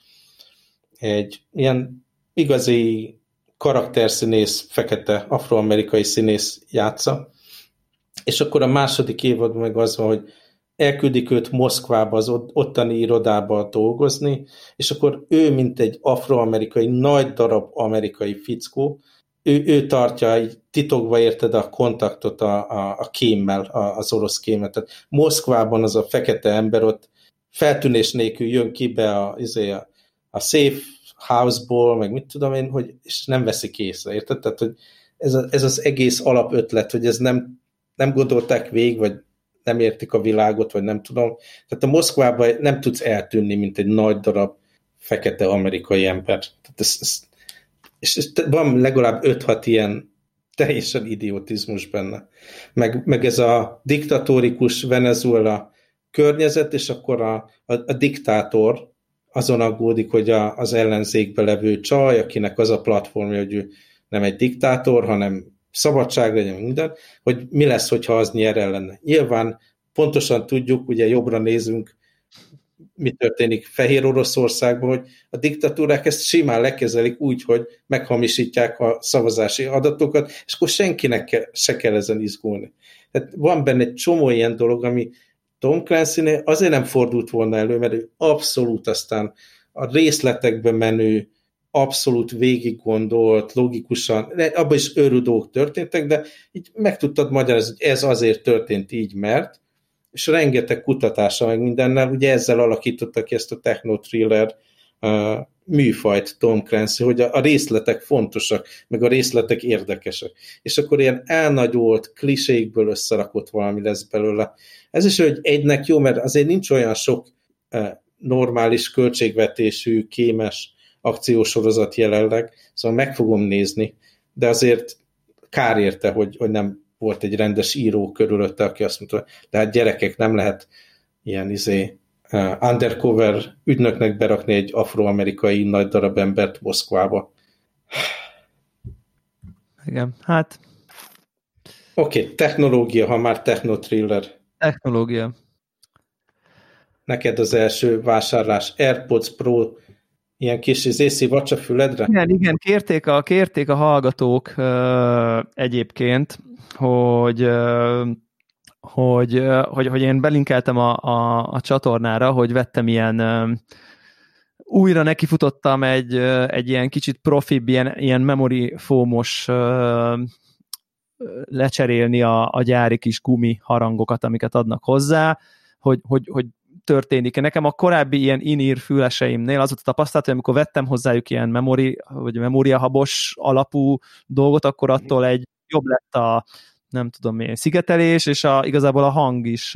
Speaker 1: egy ilyen igazi karakterszínész, fekete afroamerikai színész játsza, és akkor a második évadban meg az van, hogy elküldik őt Moszkvába, az ottani irodába dolgozni, és akkor ő, mint egy afroamerikai, nagy darab amerikai fickó, ő, ő tartja így titokba érted a kontaktot a, a, a kémmel, a, az orosz kémmel. Tehát Moszkvában az a fekete ember ott feltűnés nélkül jön ki be a, izé, a, a safe house-ból, meg mit tudom én, hogy, és nem veszik észre, érted? Tehát, hogy ez, a, ez az egész alapötlet, hogy ez nem, nem gondolták végig, vagy nem értik a világot, vagy nem tudom. Tehát a Moszkvában nem tudsz eltűnni, mint egy nagy darab fekete amerikai ember. Tehát ez, ez, és ez, van legalább 5-6 ilyen teljesen idiotizmus benne. Meg, meg ez a diktatórikus Venezuela környezet, és akkor a, a, a diktátor azon aggódik, hogy a, az ellenzékbe levő csaj, akinek az a platformja, hogy ő nem egy diktátor, hanem szabadság legyen minden, hogy mi lesz, hogyha az nyer ellene. Nyilván pontosan tudjuk, ugye jobbra nézünk, mi történik Fehér Oroszországban, hogy a diktatúrák ezt simán lekezelik úgy, hogy meghamisítják a szavazási adatokat, és akkor senkinek se kell ezen izgulni. Tehát van benne egy csomó ilyen dolog, ami Tom clancy azért nem fordult volna elő, mert ő abszolút aztán a részletekbe menő, abszolút végig gondolt, logikusan, abban is őrű dolgok történtek, de így meg tudtad magyarázni, hogy ez azért történt így, mert, és rengeteg kutatása meg mindennel, ugye ezzel alakítottak ki ezt a techno-thriller uh, műfajt Tom Clancy, hogy a, a részletek fontosak, meg a részletek érdekesek. És akkor ilyen elnagyolt, klisékből összerakott valami lesz belőle. Ez is, hogy egynek jó, mert azért nincs olyan sok uh, normális költségvetésű, kémes akciósorozat jelenleg, szóval meg fogom nézni, de azért kár érte, hogy, hogy nem volt egy rendes író körülötte, aki azt mondta, de hát gyerekek, nem lehet ilyen izé undercover ügynöknek berakni egy afroamerikai nagy darab embert Moszkvába.
Speaker 2: Igen, hát...
Speaker 1: Oké, okay, technológia, ha már technotriller.
Speaker 2: Technológia.
Speaker 1: Neked az első vásárlás AirPods Pro ilyen kis izé, vacsa füledre?
Speaker 2: Igen, igen, kérték a, kérték a hallgatók uh, egyébként, hogy uh, hogy, hogy, hogy én belinkeltem a, a, a csatornára, hogy vettem ilyen uh, újra nekifutottam egy, egy ilyen kicsit profibb, ilyen, ilyen memory fómos lecserélni a, a gyári kis gumi harangokat, amiket adnak hozzá, hogy, hogy, hogy történik. Nekem a korábbi ilyen inír füleseimnél az volt a tapasztalat, hogy amikor vettem hozzájuk ilyen memori, vagy memóriahabos alapú dolgot, akkor attól egy jobb lett a nem tudom én, szigetelés, és a, igazából a hang is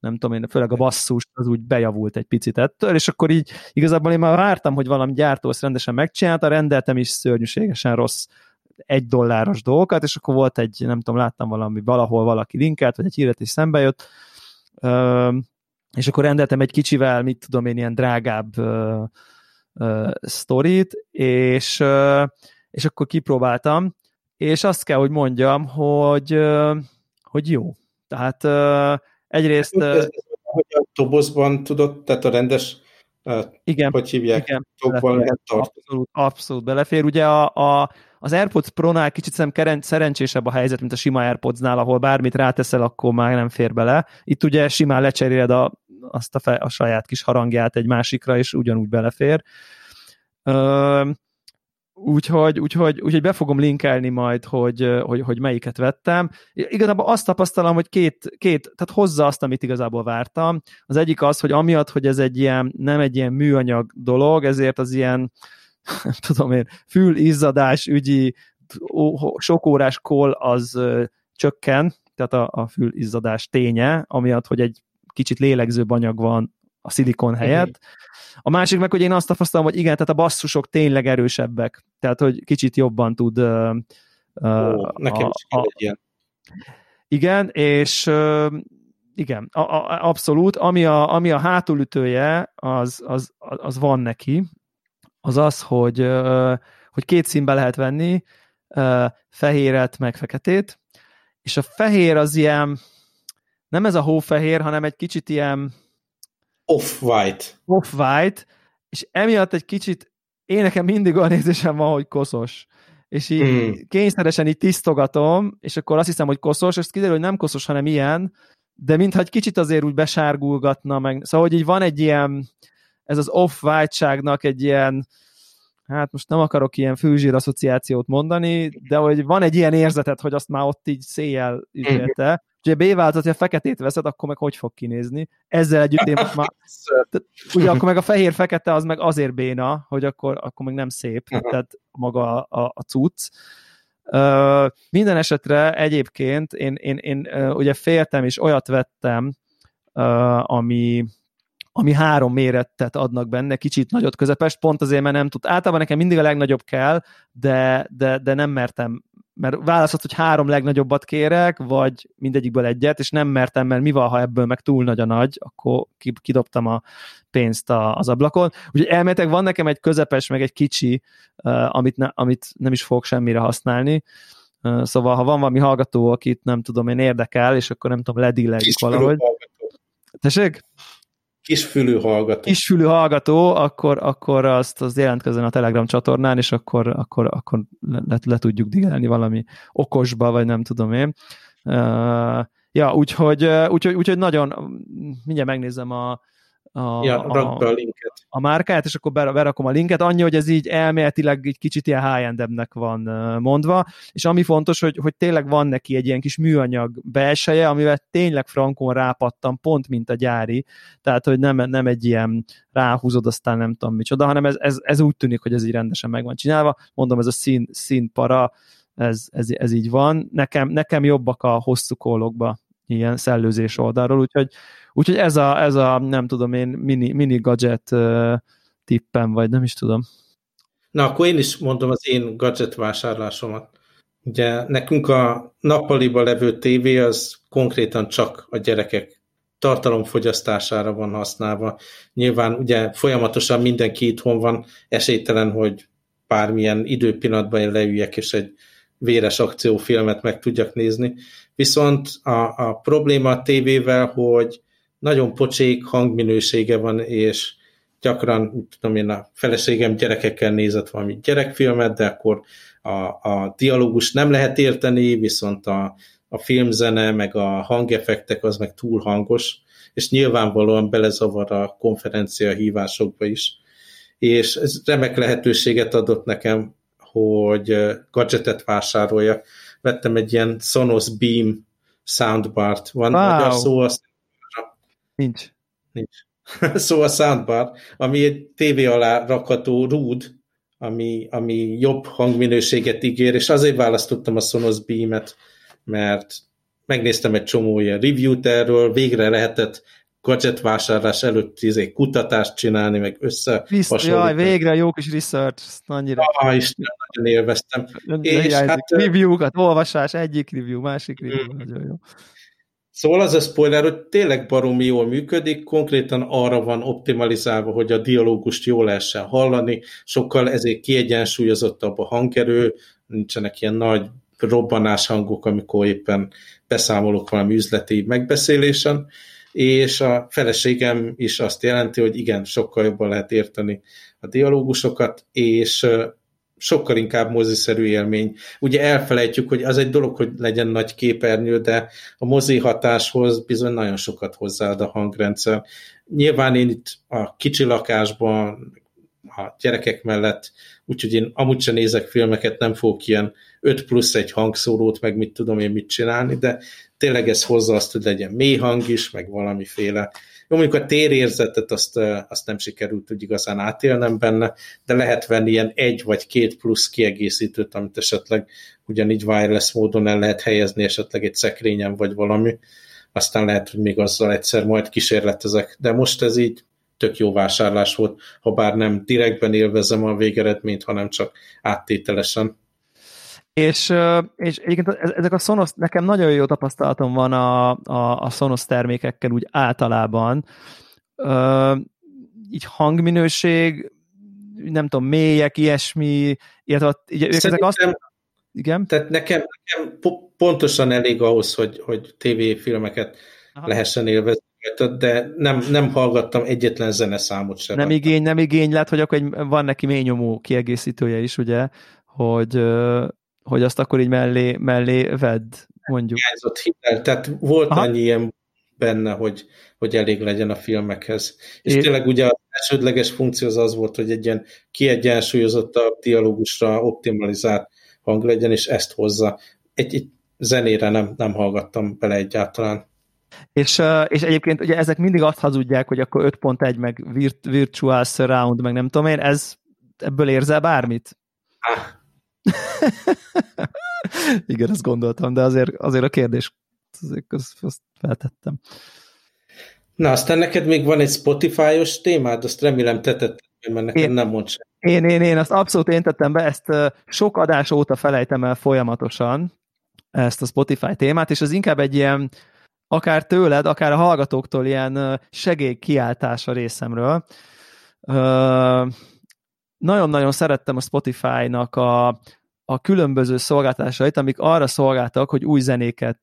Speaker 2: nem tudom én, főleg a basszus az úgy bejavult egy picit ettől, és akkor így igazából én már vártam, hogy valami gyártó ezt rendesen megcsinálta, rendeltem is szörnyűségesen rossz egy dolláros dolgokat, és akkor volt egy, nem tudom, láttam valami, valahol valaki linkelt, vagy egy híret is szembe jött, és akkor rendeltem egy kicsivel, mit tudom én, ilyen drágább sztorit, és, és akkor kipróbáltam, és azt kell, hogy mondjam, hogy, hogy jó. Tehát egyrészt... Ez,
Speaker 1: hogy a dobozban tudod, tehát a rendes
Speaker 2: igen,
Speaker 1: hogy hívják,
Speaker 2: igen, belefér, abszolút, abszolút belefér. Ugye a, a, az AirPods Pro-nál kicsit szerintem szerencsésebb a helyzet, mint a sima AirPods-nál, ahol bármit ráteszel, akkor már nem fér bele. Itt ugye simán lecseréled a, azt a, fe, a saját kis harangját egy másikra, és ugyanúgy belefér. Ö, úgyhogy, úgyhogy, úgyhogy be fogom linkelni majd, hogy, hogy, hogy melyiket vettem. Igazából azt tapasztalom, hogy két, két, tehát hozza azt, amit igazából vártam. Az egyik az, hogy amiatt, hogy ez egy ilyen, nem egy ilyen műanyag dolog, ezért az ilyen, <laughs> tudom én, fülizzadás ügyi sok órás kol az csökken, tehát a, a fülizzadás ténye, amiatt, hogy egy kicsit lélegzőbb anyag van a szilikon helyett. A másik meg, hogy én azt tapasztalom, hogy igen, tehát a basszusok tényleg erősebbek, tehát hogy kicsit jobban tud uh,
Speaker 1: Ó, nekem a, is a, ilyen.
Speaker 2: Igen, és uh, igen, a, a, abszolút. Ami a, ami a hátulütője, az, az, az van neki, az az, hogy, hogy két színbe lehet venni, fehéret, meg feketét, és a fehér az ilyen, nem ez a hófehér, hanem egy kicsit ilyen
Speaker 1: off-white.
Speaker 2: Off-white, és emiatt egy kicsit, én nekem mindig olyan érzésem van, hogy koszos. És így hmm. kényszeresen így tisztogatom, és akkor azt hiszem, hogy koszos, és kiderül, hogy nem koszos, hanem ilyen, de mintha egy kicsit azért úgy besárgulgatna meg. Szóval, hogy így van egy ilyen, ez az off-white-ságnak egy ilyen, hát most nem akarok ilyen főzsír asszociációt mondani, de hogy van egy ilyen érzetet, hogy azt már ott így széjjel üzelte. Ugye B változat, hogy a feketét veszed, akkor meg hogy fog kinézni? Ezzel együtt én most már... <laughs> ugye akkor meg a fehér-fekete az meg azért béna, hogy akkor, akkor meg nem szép, tehát maga a, a, cucc. Uh, minden esetre egyébként én, én, én uh, ugye féltem és olyat vettem, uh, ami ami három méretet adnak benne, kicsit nagyot közepes, pont azért, mert nem tud. Általában nekem mindig a legnagyobb kell, de, de, de nem mertem, mert választott, hogy három legnagyobbat kérek, vagy mindegyikből egyet, és nem mertem, mert mi van, ha ebből meg túl nagy a nagy, akkor kidobtam a pénzt az ablakon. Úgyhogy elméletek van nekem egy közepes, meg egy kicsi, amit, ne, amit nem is fogok semmire használni. Szóval, ha van valami hallgató, akit nem tudom, én érdekel, és akkor nem tudom, ledillegjük valahogy. Tessék?
Speaker 1: Kisfülű hallgató.
Speaker 2: Kisfülű hallgató, akkor, akkor azt az jelentkezzen a Telegram csatornán, és akkor, akkor, akkor le, le tudjuk digelni valami okosba, vagy nem tudom én. Uh, ja, úgyhogy, úgyhogy, úgyhogy nagyon, mindjárt megnézem a,
Speaker 1: a, ja, a, a linket.
Speaker 2: A márkáját, és akkor berakom a linket. Annyi, hogy ez így elméletileg egy kicsit ilyen high van mondva, és ami fontos, hogy, hogy tényleg van neki egy ilyen kis műanyag belseje, amivel tényleg frankon rápattam, pont mint a gyári, tehát, hogy nem, nem egy ilyen ráhúzod, aztán nem tudom micsoda, hanem ez, ez, ez úgy tűnik, hogy ez így rendesen meg van csinálva. Mondom, ez a szín, színpara, ez, ez, ez így van. Nekem, nekem jobbak a hosszú kólokba ilyen szellőzés oldalról, úgyhogy, úgyhogy ez, a, ez a, nem tudom én, mini, mini gadget tippem, vagy nem is tudom.
Speaker 1: Na, akkor én is mondom az én gadget vásárlásomat. Ugye nekünk a nappaliba levő tévé az konkrétan csak a gyerekek tartalomfogyasztására van használva. Nyilván ugye folyamatosan mindenki itthon van, esélytelen, hogy bármilyen időpillanatban én leüljek, és egy véres akciófilmet meg tudjak nézni. Viszont a, a probléma a tévével, hogy nagyon pocsék hangminősége van, és gyakran, tudom én, a feleségem gyerekekkel nézett valami gyerekfilmet, de akkor a, a dialógus nem lehet érteni, viszont a, a filmzene, meg a hangeffektek az meg túl hangos, és nyilvánvalóan belezavar a konferencia hívásokba is. És ez remek lehetőséget adott nekem, hogy gadgetet vásároljak. Vettem egy ilyen Sonos Beam soundbart. Van wow. magyar szó? Azt...
Speaker 2: Nincs.
Speaker 1: Nincs. <laughs> szó a soundbar, ami egy tévé alá rakható rúd, ami, ami jobb hangminőséget ígér, és azért választottam a Sonos Beam-et, mert megnéztem egy csomó ilyen review-t erről, végre lehetett gadget vásárlás előtt izé, kutatást csinálni, meg össze
Speaker 2: Jaj, végre jó kis research, annyira.
Speaker 1: Ah, Isten, nagyon élveztem.
Speaker 2: És hát, review-kat, olvasás, egyik review, másik review, hmm. nagyon jó.
Speaker 1: Szóval az a spoiler, hogy tényleg baromi jól működik, konkrétan arra van optimalizálva, hogy a dialógust jól lehessen hallani, sokkal ezért kiegyensúlyozottabb a hangerő, nincsenek ilyen nagy robbanás hangok, amikor éppen beszámolok valami üzleti megbeszélésen, és a feleségem is azt jelenti, hogy igen, sokkal jobban lehet érteni a dialógusokat, és sokkal inkább moziszerű élmény. Ugye elfelejtjük, hogy az egy dolog, hogy legyen nagy képernyő, de a mozi hatáshoz bizony nagyon sokat hozzáad a hangrendszer. Nyilván én itt a kicsi lakásban, a gyerekek mellett, úgyhogy én amúgy sem nézek filmeket, nem fogok ilyen 5 plusz egy hangszórót, meg mit tudom én mit csinálni, de tényleg ez hozza azt, hogy legyen mély hang is, meg valamiféle jó, mondjuk a térérzetet azt, azt nem sikerült úgy igazán átélnem benne, de lehet venni ilyen egy vagy két plusz kiegészítőt, amit esetleg ugyanígy wireless módon el lehet helyezni, esetleg egy szekrényen vagy valami. Aztán lehet, hogy még azzal egyszer majd kísérletezek. De most ez így tök jó vásárlás volt, ha bár nem direktben élvezem a végeredményt, hanem csak áttételesen.
Speaker 2: És, és egyébként ezek a Sonos, nekem nagyon jó tapasztalatom van a, a, a Sonos termékekkel úgy általában. így hangminőség, nem tudom, mélyek, ilyesmi, illetve így, ezek azt...
Speaker 1: Igen? Tehát nekem, nekem pontosan elég ahhoz, hogy, hogy tévéfilmeket Aha. lehessen élvezni, de nem, nem hallgattam egyetlen zeneszámot sem.
Speaker 2: Nem igény, nem igény lett, hogy akkor egy, van neki mély nyomó kiegészítője is, ugye, hogy, hogy azt akkor így mellé, mellé vedd, mondjuk.
Speaker 1: Hiányzott hitel, tehát volt Aha. annyi ilyen benne, hogy, hogy elég legyen a filmekhez. És é. tényleg ugye az elsődleges funkció az az volt, hogy egy ilyen kiegyensúlyozott a dialógusra optimalizált hang legyen, és ezt hozza. Egy, egy zenére nem, nem hallgattam bele egyáltalán.
Speaker 2: És, és egyébként ugye ezek mindig azt hazudják, hogy akkor 5.1 meg virtual surround, meg nem tudom én, ez ebből érzel bármit? Ah, <laughs> Igen, ezt gondoltam, de azért, azért a kérdés azért azt, azt feltettem.
Speaker 1: Na, aztán neked még van egy Spotify-os témád, azt remélem te tetted, mert nekem én, nem mond sem.
Speaker 2: Én, én, én azt abszolút én tettem be, ezt sok adás óta felejtem el folyamatosan, ezt a Spotify témát, és az inkább egy ilyen, akár tőled, akár a hallgatóktól ilyen segélykiáltás a részemről nagyon-nagyon szerettem a Spotify-nak a, a különböző szolgáltatásait, amik arra szolgáltak, hogy új zenéket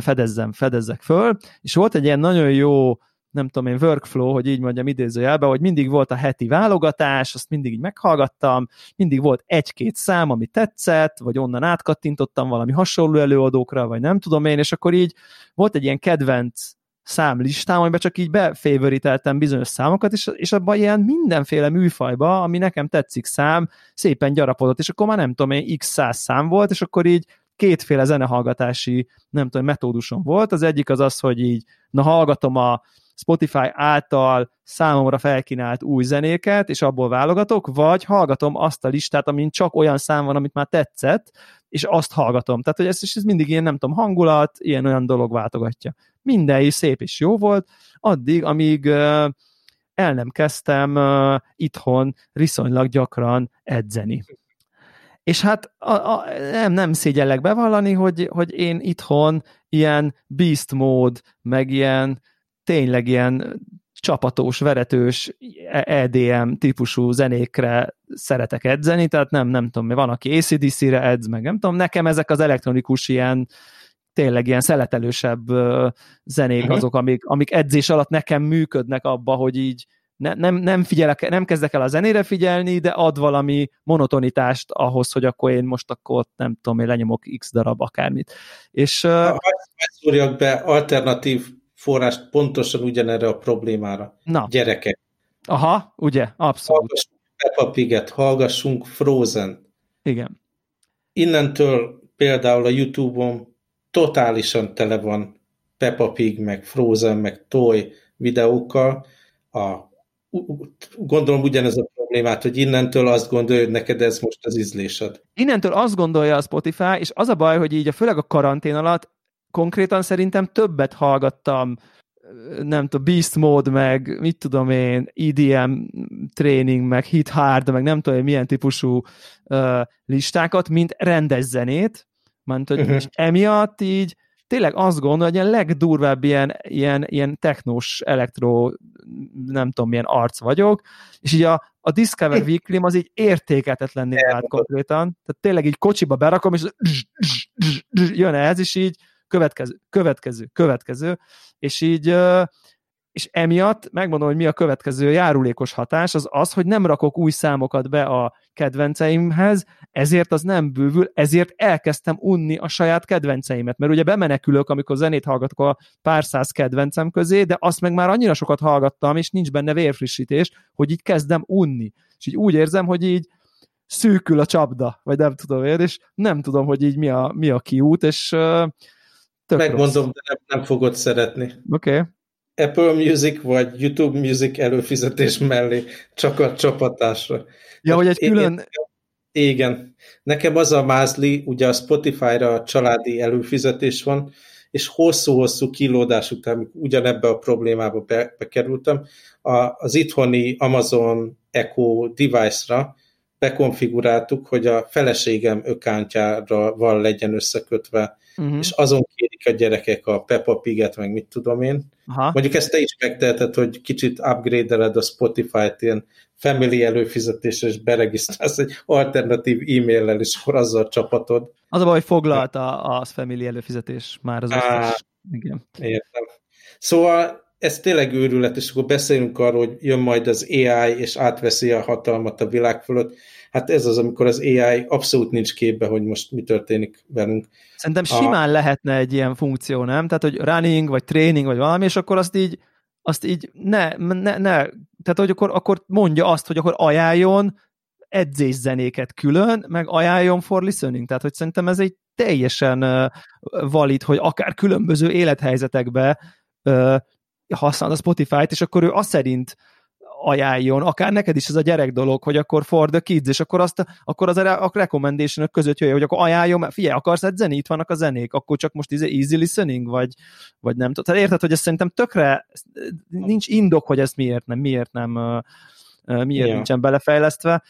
Speaker 2: fedezzem, fedezzek föl, és volt egy ilyen nagyon jó nem tudom én, workflow, hogy így mondjam idézőjelben, hogy mindig volt a heti válogatás, azt mindig így meghallgattam, mindig volt egy-két szám, ami tetszett, vagy onnan átkattintottam valami hasonló előadókra, vagy nem tudom én, és akkor így volt egy ilyen kedvenc számlistám, amiben csak így befavoríteltem bizonyos számokat, és, és abban ilyen mindenféle műfajba, ami nekem tetszik szám, szépen gyarapodott, és akkor már nem tudom, én x száz szám volt, és akkor így kétféle zenehallgatási, nem tudom, metódusom volt. Az egyik az az, hogy így, na hallgatom a Spotify által számomra felkínált új zenéket, és abból válogatok, vagy hallgatom azt a listát, amin csak olyan szám van, amit már tetszett, és azt hallgatom. Tehát, hogy ez, ez mindig ilyen, nem tudom, hangulat, ilyen-olyan dolog váltogatja. Minden is szép és jó volt, addig, amíg el nem kezdtem itthon viszonylag gyakran edzeni. És hát a, a, nem, nem szégyellek bevallani, hogy, hogy én itthon ilyen beast mód, meg ilyen tényleg ilyen csapatós, veretős EDM típusú zenékre szeretek edzeni, tehát nem, nem tudom, van, aki ACDC-re edz, meg nem tudom, nekem ezek az elektronikus ilyen tényleg ilyen szeletelősebb zenék uh-huh. azok, amik, amik edzés alatt nekem működnek abba, hogy így ne, nem, nem, figyelek, nem kezdek el a zenére figyelni, de ad valami monotonitást ahhoz, hogy akkor én most akkor nem tudom, én lenyomok x darab akármit. És...
Speaker 1: Ha, szúrjak be alternatív forrást pontosan ugyanerre a problémára. Na. Gyerekek.
Speaker 2: Aha, ugye, abszolút.
Speaker 1: Hallgassunk Peppa Pig-et, hallgassunk Frozen.
Speaker 2: Igen.
Speaker 1: Innentől például a Youtube-on totálisan tele van Peppa Pig, meg Frozen, meg Toy videókkal. A, gondolom ugyanez a problémát, hogy innentől azt gondolja, hogy neked ez most az ízlésed.
Speaker 2: Innentől azt gondolja a Spotify, és az a baj, hogy így a főleg a karantén alatt konkrétan szerintem többet hallgattam nem tudom, Beast Mode, meg mit tudom én, EDM training, meg Hit Hard, meg nem tudom, milyen típusú uh, listákat, mint rendes zenét, mert hogy uh-huh. emiatt így tényleg azt gondolom, hogy ilyen legdurvább ilyen, ilyen, ilyen technós elektro, nem tudom milyen arc vagyok, és így a, a Discover <laughs> weekly az így értéketetlenné vált konkrétan, tehát tényleg így kocsiba berakom, és jön ez, és így következő, következő, következő, és így és emiatt megmondom, hogy mi a következő járulékos hatás, az az, hogy nem rakok új számokat be a kedvenceimhez, ezért az nem bővül, ezért elkezdtem unni a saját kedvenceimet, mert ugye bemenekülök, amikor zenét hallgatok a pár száz kedvencem közé, de azt meg már annyira sokat hallgattam, és nincs benne vérfrissítés, hogy így kezdem unni. És így úgy érzem, hogy így szűkül a csapda, vagy nem tudom én, és nem tudom, hogy így mi a, mi a kiút, és uh,
Speaker 1: Megmondom, rossz. de nem, nem fogod szeretni.
Speaker 2: Oké. Okay.
Speaker 1: Apple Music vagy YouTube Music előfizetés mellé csak a csapatásra.
Speaker 2: Ja, hogy egy külön...
Speaker 1: Én, igen. Nekem az a mázli, ugye a Spotify-ra a családi előfizetés van, és hosszú-hosszú kilódás után ugyanebbe a problémába be, bekerültem, a, az itthoni Amazon Echo device-ra bekonfiguráltuk, hogy a feleségem ökántjára van legyen összekötve uh-huh. és azon kérik a gyerekek a Peppa Piget, meg mit tudom én. Aha. Mondjuk ezt te is megteheted, hogy kicsit upgrade-eled a Spotify-t ilyen family előfizetésre, és beregisztrálsz egy alternatív e-maillel, és akkor azzal csapatod.
Speaker 2: Az a baj, hogy foglalta az family előfizetés már az összes. Igen.
Speaker 1: Értem. Szóval ez tényleg őrület, és akkor beszélünk arról, hogy jön majd az AI, és átveszi a hatalmat a világ fölött. Hát ez az, amikor az AI abszolút nincs képbe, hogy most mi történik velünk.
Speaker 2: Szerintem simán a... lehetne egy ilyen funkció, nem? Tehát, hogy running, vagy training, vagy valami, és akkor azt így, azt így ne, ne, ne tehát, hogy akkor, akkor mondja azt, hogy akkor ajánljon edzészenéket külön, meg ajánljon for listening. Tehát, hogy szerintem ez egy teljesen valid, hogy akár különböző élethelyzetekbe használod a Spotify-t, és akkor ő azt szerint ajánljon, akár neked is ez a gyerek dolog, hogy akkor for the kids, és akkor, azt, akkor az a, recommendation között jöjjön, hogy akkor ajánljon, figyelj, akarsz edzeni, itt vannak a zenék, akkor csak most izé easy listening, vagy, vagy nem tudom. Tehát érted, hogy ez szerintem tökre nincs indok, hogy ezt miért nem, miért nem miért ja. nincsen belefejlesztve.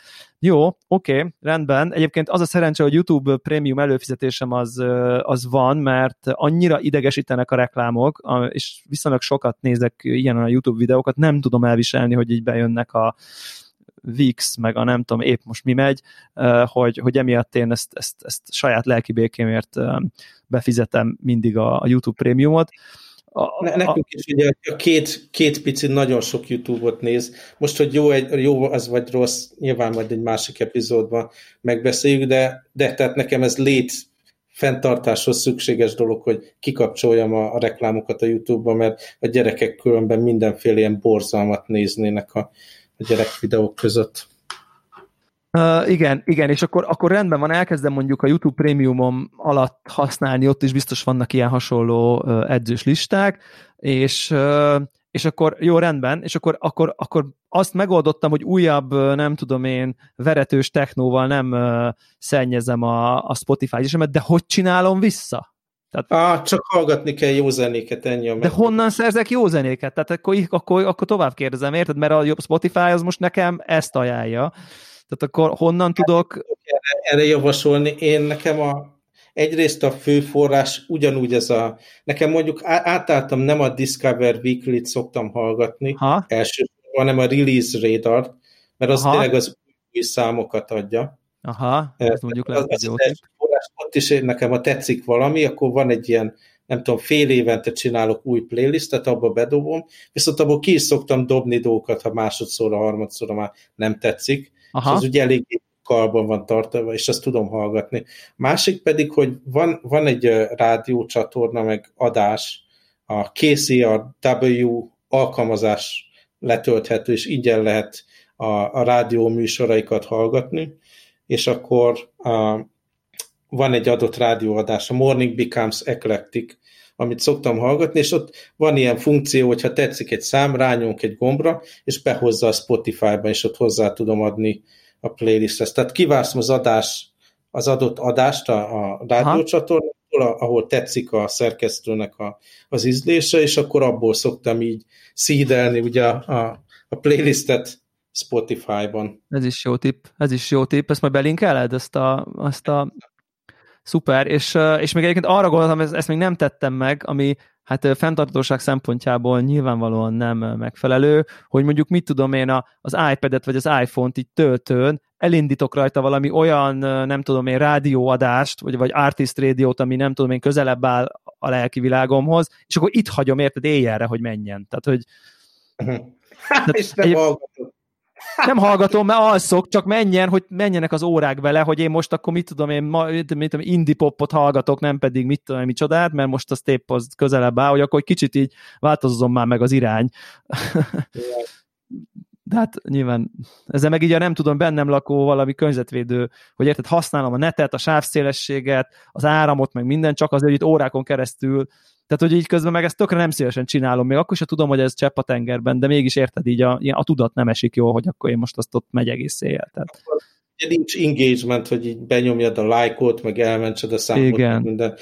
Speaker 2: Jó, oké, rendben. Egyébként az a szerencse, hogy YouTube prémium előfizetésem az, az van, mert annyira idegesítenek a reklámok, és viszonylag sokat nézek ilyen a YouTube videókat, nem tudom elviselni, hogy így bejönnek a VIX, meg a nem tudom épp most mi megy, hogy, hogy emiatt én ezt, ezt, ezt saját lelki békémért befizetem mindig a, a YouTube prémiumot.
Speaker 1: A, ne, nekünk is ugye a két, két pici nagyon sok YouTube-ot néz. Most, hogy jó, egy, jó az vagy rossz, nyilván majd egy másik epizódban megbeszéljük, de, de tehát nekem ez lét fenntartáshoz szükséges dolog, hogy kikapcsoljam a, a reklámokat a YouTube-ba, mert a gyerekek különben mindenféle ilyen borzalmat néznének a, a gyerek videók között.
Speaker 2: Uh, igen, igen, és akkor, akkor rendben van, elkezdem mondjuk a YouTube Premiumom alatt használni, ott is biztos vannak ilyen hasonló uh, edzős listák, és, uh, és akkor jó, rendben, és akkor, akkor, akkor azt megoldottam, hogy újabb, nem tudom én, veretős technóval nem uh, szennyezem a, a Spotify-esemet, de hogy csinálom vissza?
Speaker 1: Tehát, Á, csak hallgatni kell jó zenéket, ennyi a
Speaker 2: De honnan szerzek jó zenéket? Tehát akkor, akkor, akkor tovább kérdezem, érted? Mert a Spotify az most nekem ezt ajánlja. Tehát akkor honnan tudok...
Speaker 1: Erre, erre javasolni, én nekem a egyrészt a főforrás ugyanúgy ez a, nekem mondjuk átálltam nem a Discover Weekly-t szoktam hallgatni ha? elsősorban, hanem a Release Radar, mert az Aha. tényleg az új számokat adja.
Speaker 2: Aha, ez mondjuk lehet, az,
Speaker 1: az, forrás, ott is nekem, ha tetszik valami, akkor van egy ilyen nem tudom, fél évente csinálok új playlistet, abba bedobom, viszont abból ki is szoktam dobni dolgokat, ha másodszorra, harmadszorra már nem tetszik, Aha. az ugye elég karban van tartva, és azt tudom hallgatni. Másik pedig, hogy van, van egy rádiócsatorna, meg adás, a KCRW alkalmazás letölthető, és ingyen lehet a, a rádió műsoraikat hallgatni, és akkor a, van egy adott rádióadás, a Morning Becomes Eclectic, amit szoktam hallgatni, és ott van ilyen funkció, hogyha tetszik egy szám, rányunk egy gombra, és behozza a Spotify-ba, és ott hozzá tudom adni a playlisthez. Tehát kiválasztom az adás, az adott adást a, a rádiócsatornától, ahol tetszik a szerkesztőnek a, az ízlése, és akkor abból szoktam így szídelni ugye a, a, a playlistet Spotify-ban.
Speaker 2: Ez is jó tipp, ez is jó tipp, ezt majd belinkeled, ezt a, azt a Szuper, és, és még egyébként arra gondoltam, ezt, ezt még nem tettem meg, ami hát fenntartóság szempontjából nyilvánvalóan nem megfelelő, hogy mondjuk mit tudom én a, az iPad-et vagy az iPhone-t így töltőn, elindítok rajta valami olyan, nem tudom én, rádióadást, vagy, vagy artist rádiót, ami nem tudom én, közelebb áll a lelki világomhoz, és akkor itt hagyom érted éjjelre, hogy menjen. Tehát, hogy
Speaker 1: tehát, <laughs> és nem egy,
Speaker 2: nem hallgatom, mert alszok, csak menjen, hogy menjenek az órák vele, hogy én most akkor mit tudom én, ma, mit tudom, indie popot hallgatok, nem pedig mit tudom micsodát, mert most az épp az közelebb áll, hogy akkor egy kicsit így változzon már meg az irány. De hát nyilván ezzel meg így a nem tudom, bennem lakó valami környezetvédő, hogy érted, használom a netet, a sávszélességet, az áramot, meg minden, csak azért, hogy itt órákon keresztül tehát, hogy így közben meg ezt tökre nem szívesen csinálom, még akkor sem tudom, hogy ez csepp a tengerben, de mégis érted, így a, a tudat nem esik jól, hogy akkor én most azt ott megy egész éjjel. Tehát...
Speaker 1: Ugye nincs engagement, hogy így benyomjad a lájkot, meg elmentsed a számot, Igen. minden.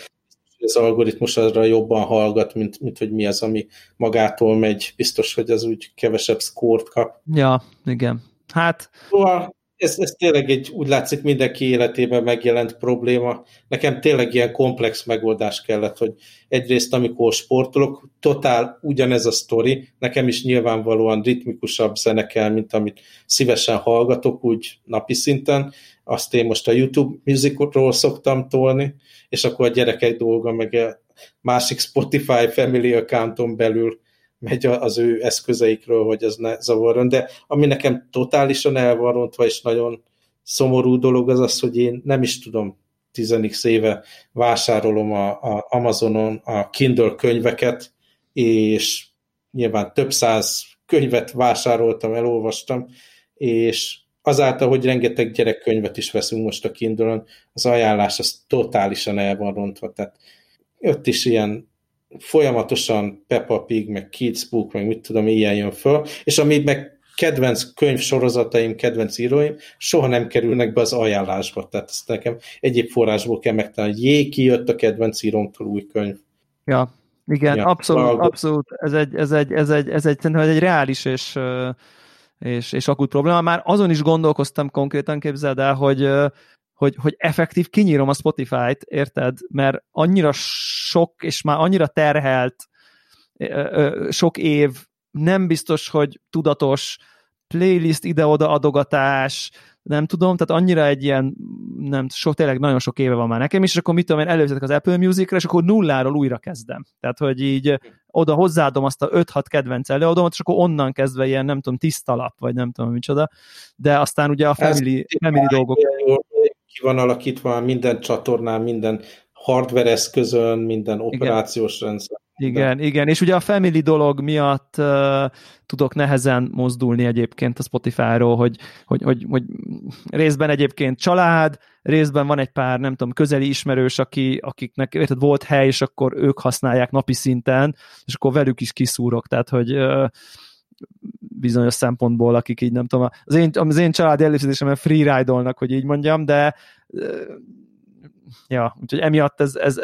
Speaker 1: Az algoritmus arra jobban hallgat, mint, mint hogy mi az, ami magától megy. Biztos, hogy az úgy kevesebb szkórt kap.
Speaker 2: Ja, igen. Hát...
Speaker 1: Szóval ez, ez tényleg egy, úgy látszik mindenki életében megjelent probléma. Nekem tényleg ilyen komplex megoldás kellett, hogy egyrészt amikor sportolok, totál ugyanez a sztori, nekem is nyilvánvalóan ritmikusabb zene kell, mint amit szívesen hallgatok úgy napi szinten, azt én most a YouTube Musicról szoktam tolni, és akkor a gyerekek dolga meg a másik Spotify Family accounton belül megy az ő eszközeikről, hogy ez ne zavarjon, de ami nekem totálisan el és nagyon szomorú dolog az az, hogy én nem is tudom, 10 éve vásárolom a, a Amazonon a Kindle könyveket, és nyilván több száz könyvet vásároltam, elolvastam, és azáltal, hogy rengeteg gyerekkönyvet is veszünk most a Kindle-on, az ajánlás az totálisan el van rontva, tehát ott is ilyen folyamatosan Peppa Pig, meg Kids Book, meg mit tudom, ilyen jön föl, és ami meg kedvenc könyvsorozataim, kedvenc íróim soha nem kerülnek be az ajánlásba. Tehát ezt nekem egyéb forrásból kell megtalálni. Jé, kijött a kedvenc írónktól új könyv.
Speaker 2: Ja, igen, ja, abszolút, abszolút. Ez egy, ez egy, ez egy, ez egy, ez egy reális és, és, és akut probléma. Már azon is gondolkoztam konkrétan, képzeld el, hogy hogy, hogy effektív kinyírom a Spotify-t, érted? Mert annyira sok, és már annyira terhelt sok év, nem biztos, hogy tudatos playlist ide-oda adogatás, nem tudom, tehát annyira egy ilyen, nem, sok, tényleg nagyon sok éve van már nekem is, és akkor mit tudom én, előzetek az Apple Music-re, és akkor nulláról újra kezdem. Tehát, hogy így oda hozzáadom azt a 5-6 kedvenc előadómat, és akkor onnan kezdve ilyen, nem tudom, tiszta lap, vagy nem tudom micsoda, de aztán ugye a family, family dolgok
Speaker 1: ki van alakítva minden csatornán, minden hardware eszközön, minden operációs igen. rendszer.
Speaker 2: Igen, igen, és ugye a family dolog miatt uh, tudok nehezen mozdulni egyébként a Spotify-ról, hogy, hogy, hogy, hogy részben egyébként család, részben van egy pár, nem tudom, közeli ismerős, aki, akiknek érted, volt hely, és akkor ők használják napi szinten, és akkor velük is kiszúrok, tehát hogy uh, bizonyos szempontból, akik így nem tudom, az én, az én család előfizetésemben freeride-olnak, hogy így mondjam, de ja, úgyhogy emiatt ez, ez,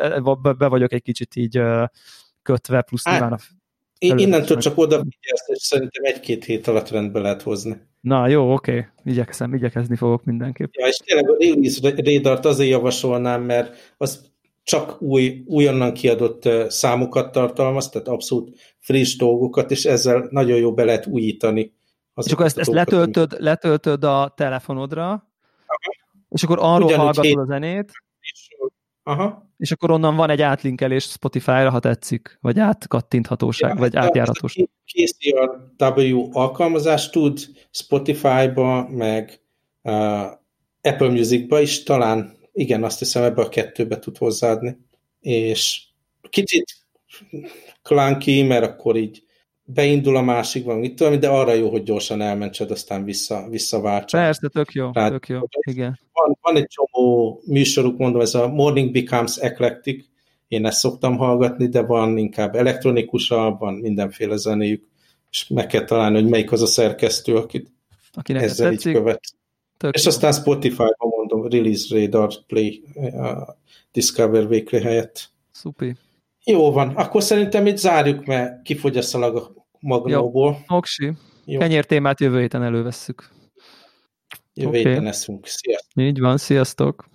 Speaker 2: be vagyok egy kicsit így kötve, plusz hát, nyilván a
Speaker 1: Innentől csak oda figyelsz, és szerintem egy-két hét alatt rendbe lehet hozni.
Speaker 2: Na jó, oké, okay. igyekszem, igyekezni fogok mindenképp.
Speaker 1: Ja, és tényleg a release radart azért javasolnám, mert az csak új, újonnan kiadott számokat tartalmaz, tehát abszolút friss dolgokat, és ezzel nagyon jó be lehet újítani.
Speaker 2: És akkor ezt, ezt letöltöd, letöltöd a telefonodra, Aha. és akkor arról Ugyanúgy hallgatod hét... a zenét, Aha. És akkor onnan van egy átlinkelés Spotify-ra, ha tetszik, vagy átkattinthatóság, ja, vagy átjárhatóság.
Speaker 1: KCRW alkalmazás tud Spotify-ba, meg uh, Apple Music-ba is talán, igen, azt hiszem ebbe a kettőbe tud hozzáadni. És kicsit clunky, mert akkor így beindul a másik van, mit tudom, de arra jó, hogy gyorsan elmentsed, aztán vissza, visszaváltsad.
Speaker 2: Persze, tök jó, Rád, tök jó, igen.
Speaker 1: Van, van egy csomó műsoruk, mondom, ez a Morning Becomes Eclectic, én ezt szoktam hallgatni, de van inkább elektronikusabb, van mindenféle zenéjük, és meg kell találni, hogy melyik az a szerkesztő, akit Akinek ezzel tetszik. így követ. Tök és jó. aztán Spotify-ban mondom, Release Radar Play uh, Discover Weekly helyett.
Speaker 2: Szupi.
Speaker 1: Jó van, akkor szerintem itt zárjuk, mert kifogy a szalag a magnóból.
Speaker 2: Jó, oksi. Jó. Kenyér témát jövő héten elővesszük.
Speaker 1: Jövő okay. héten eszünk. Sziasztok!
Speaker 2: Így van, sziasztok!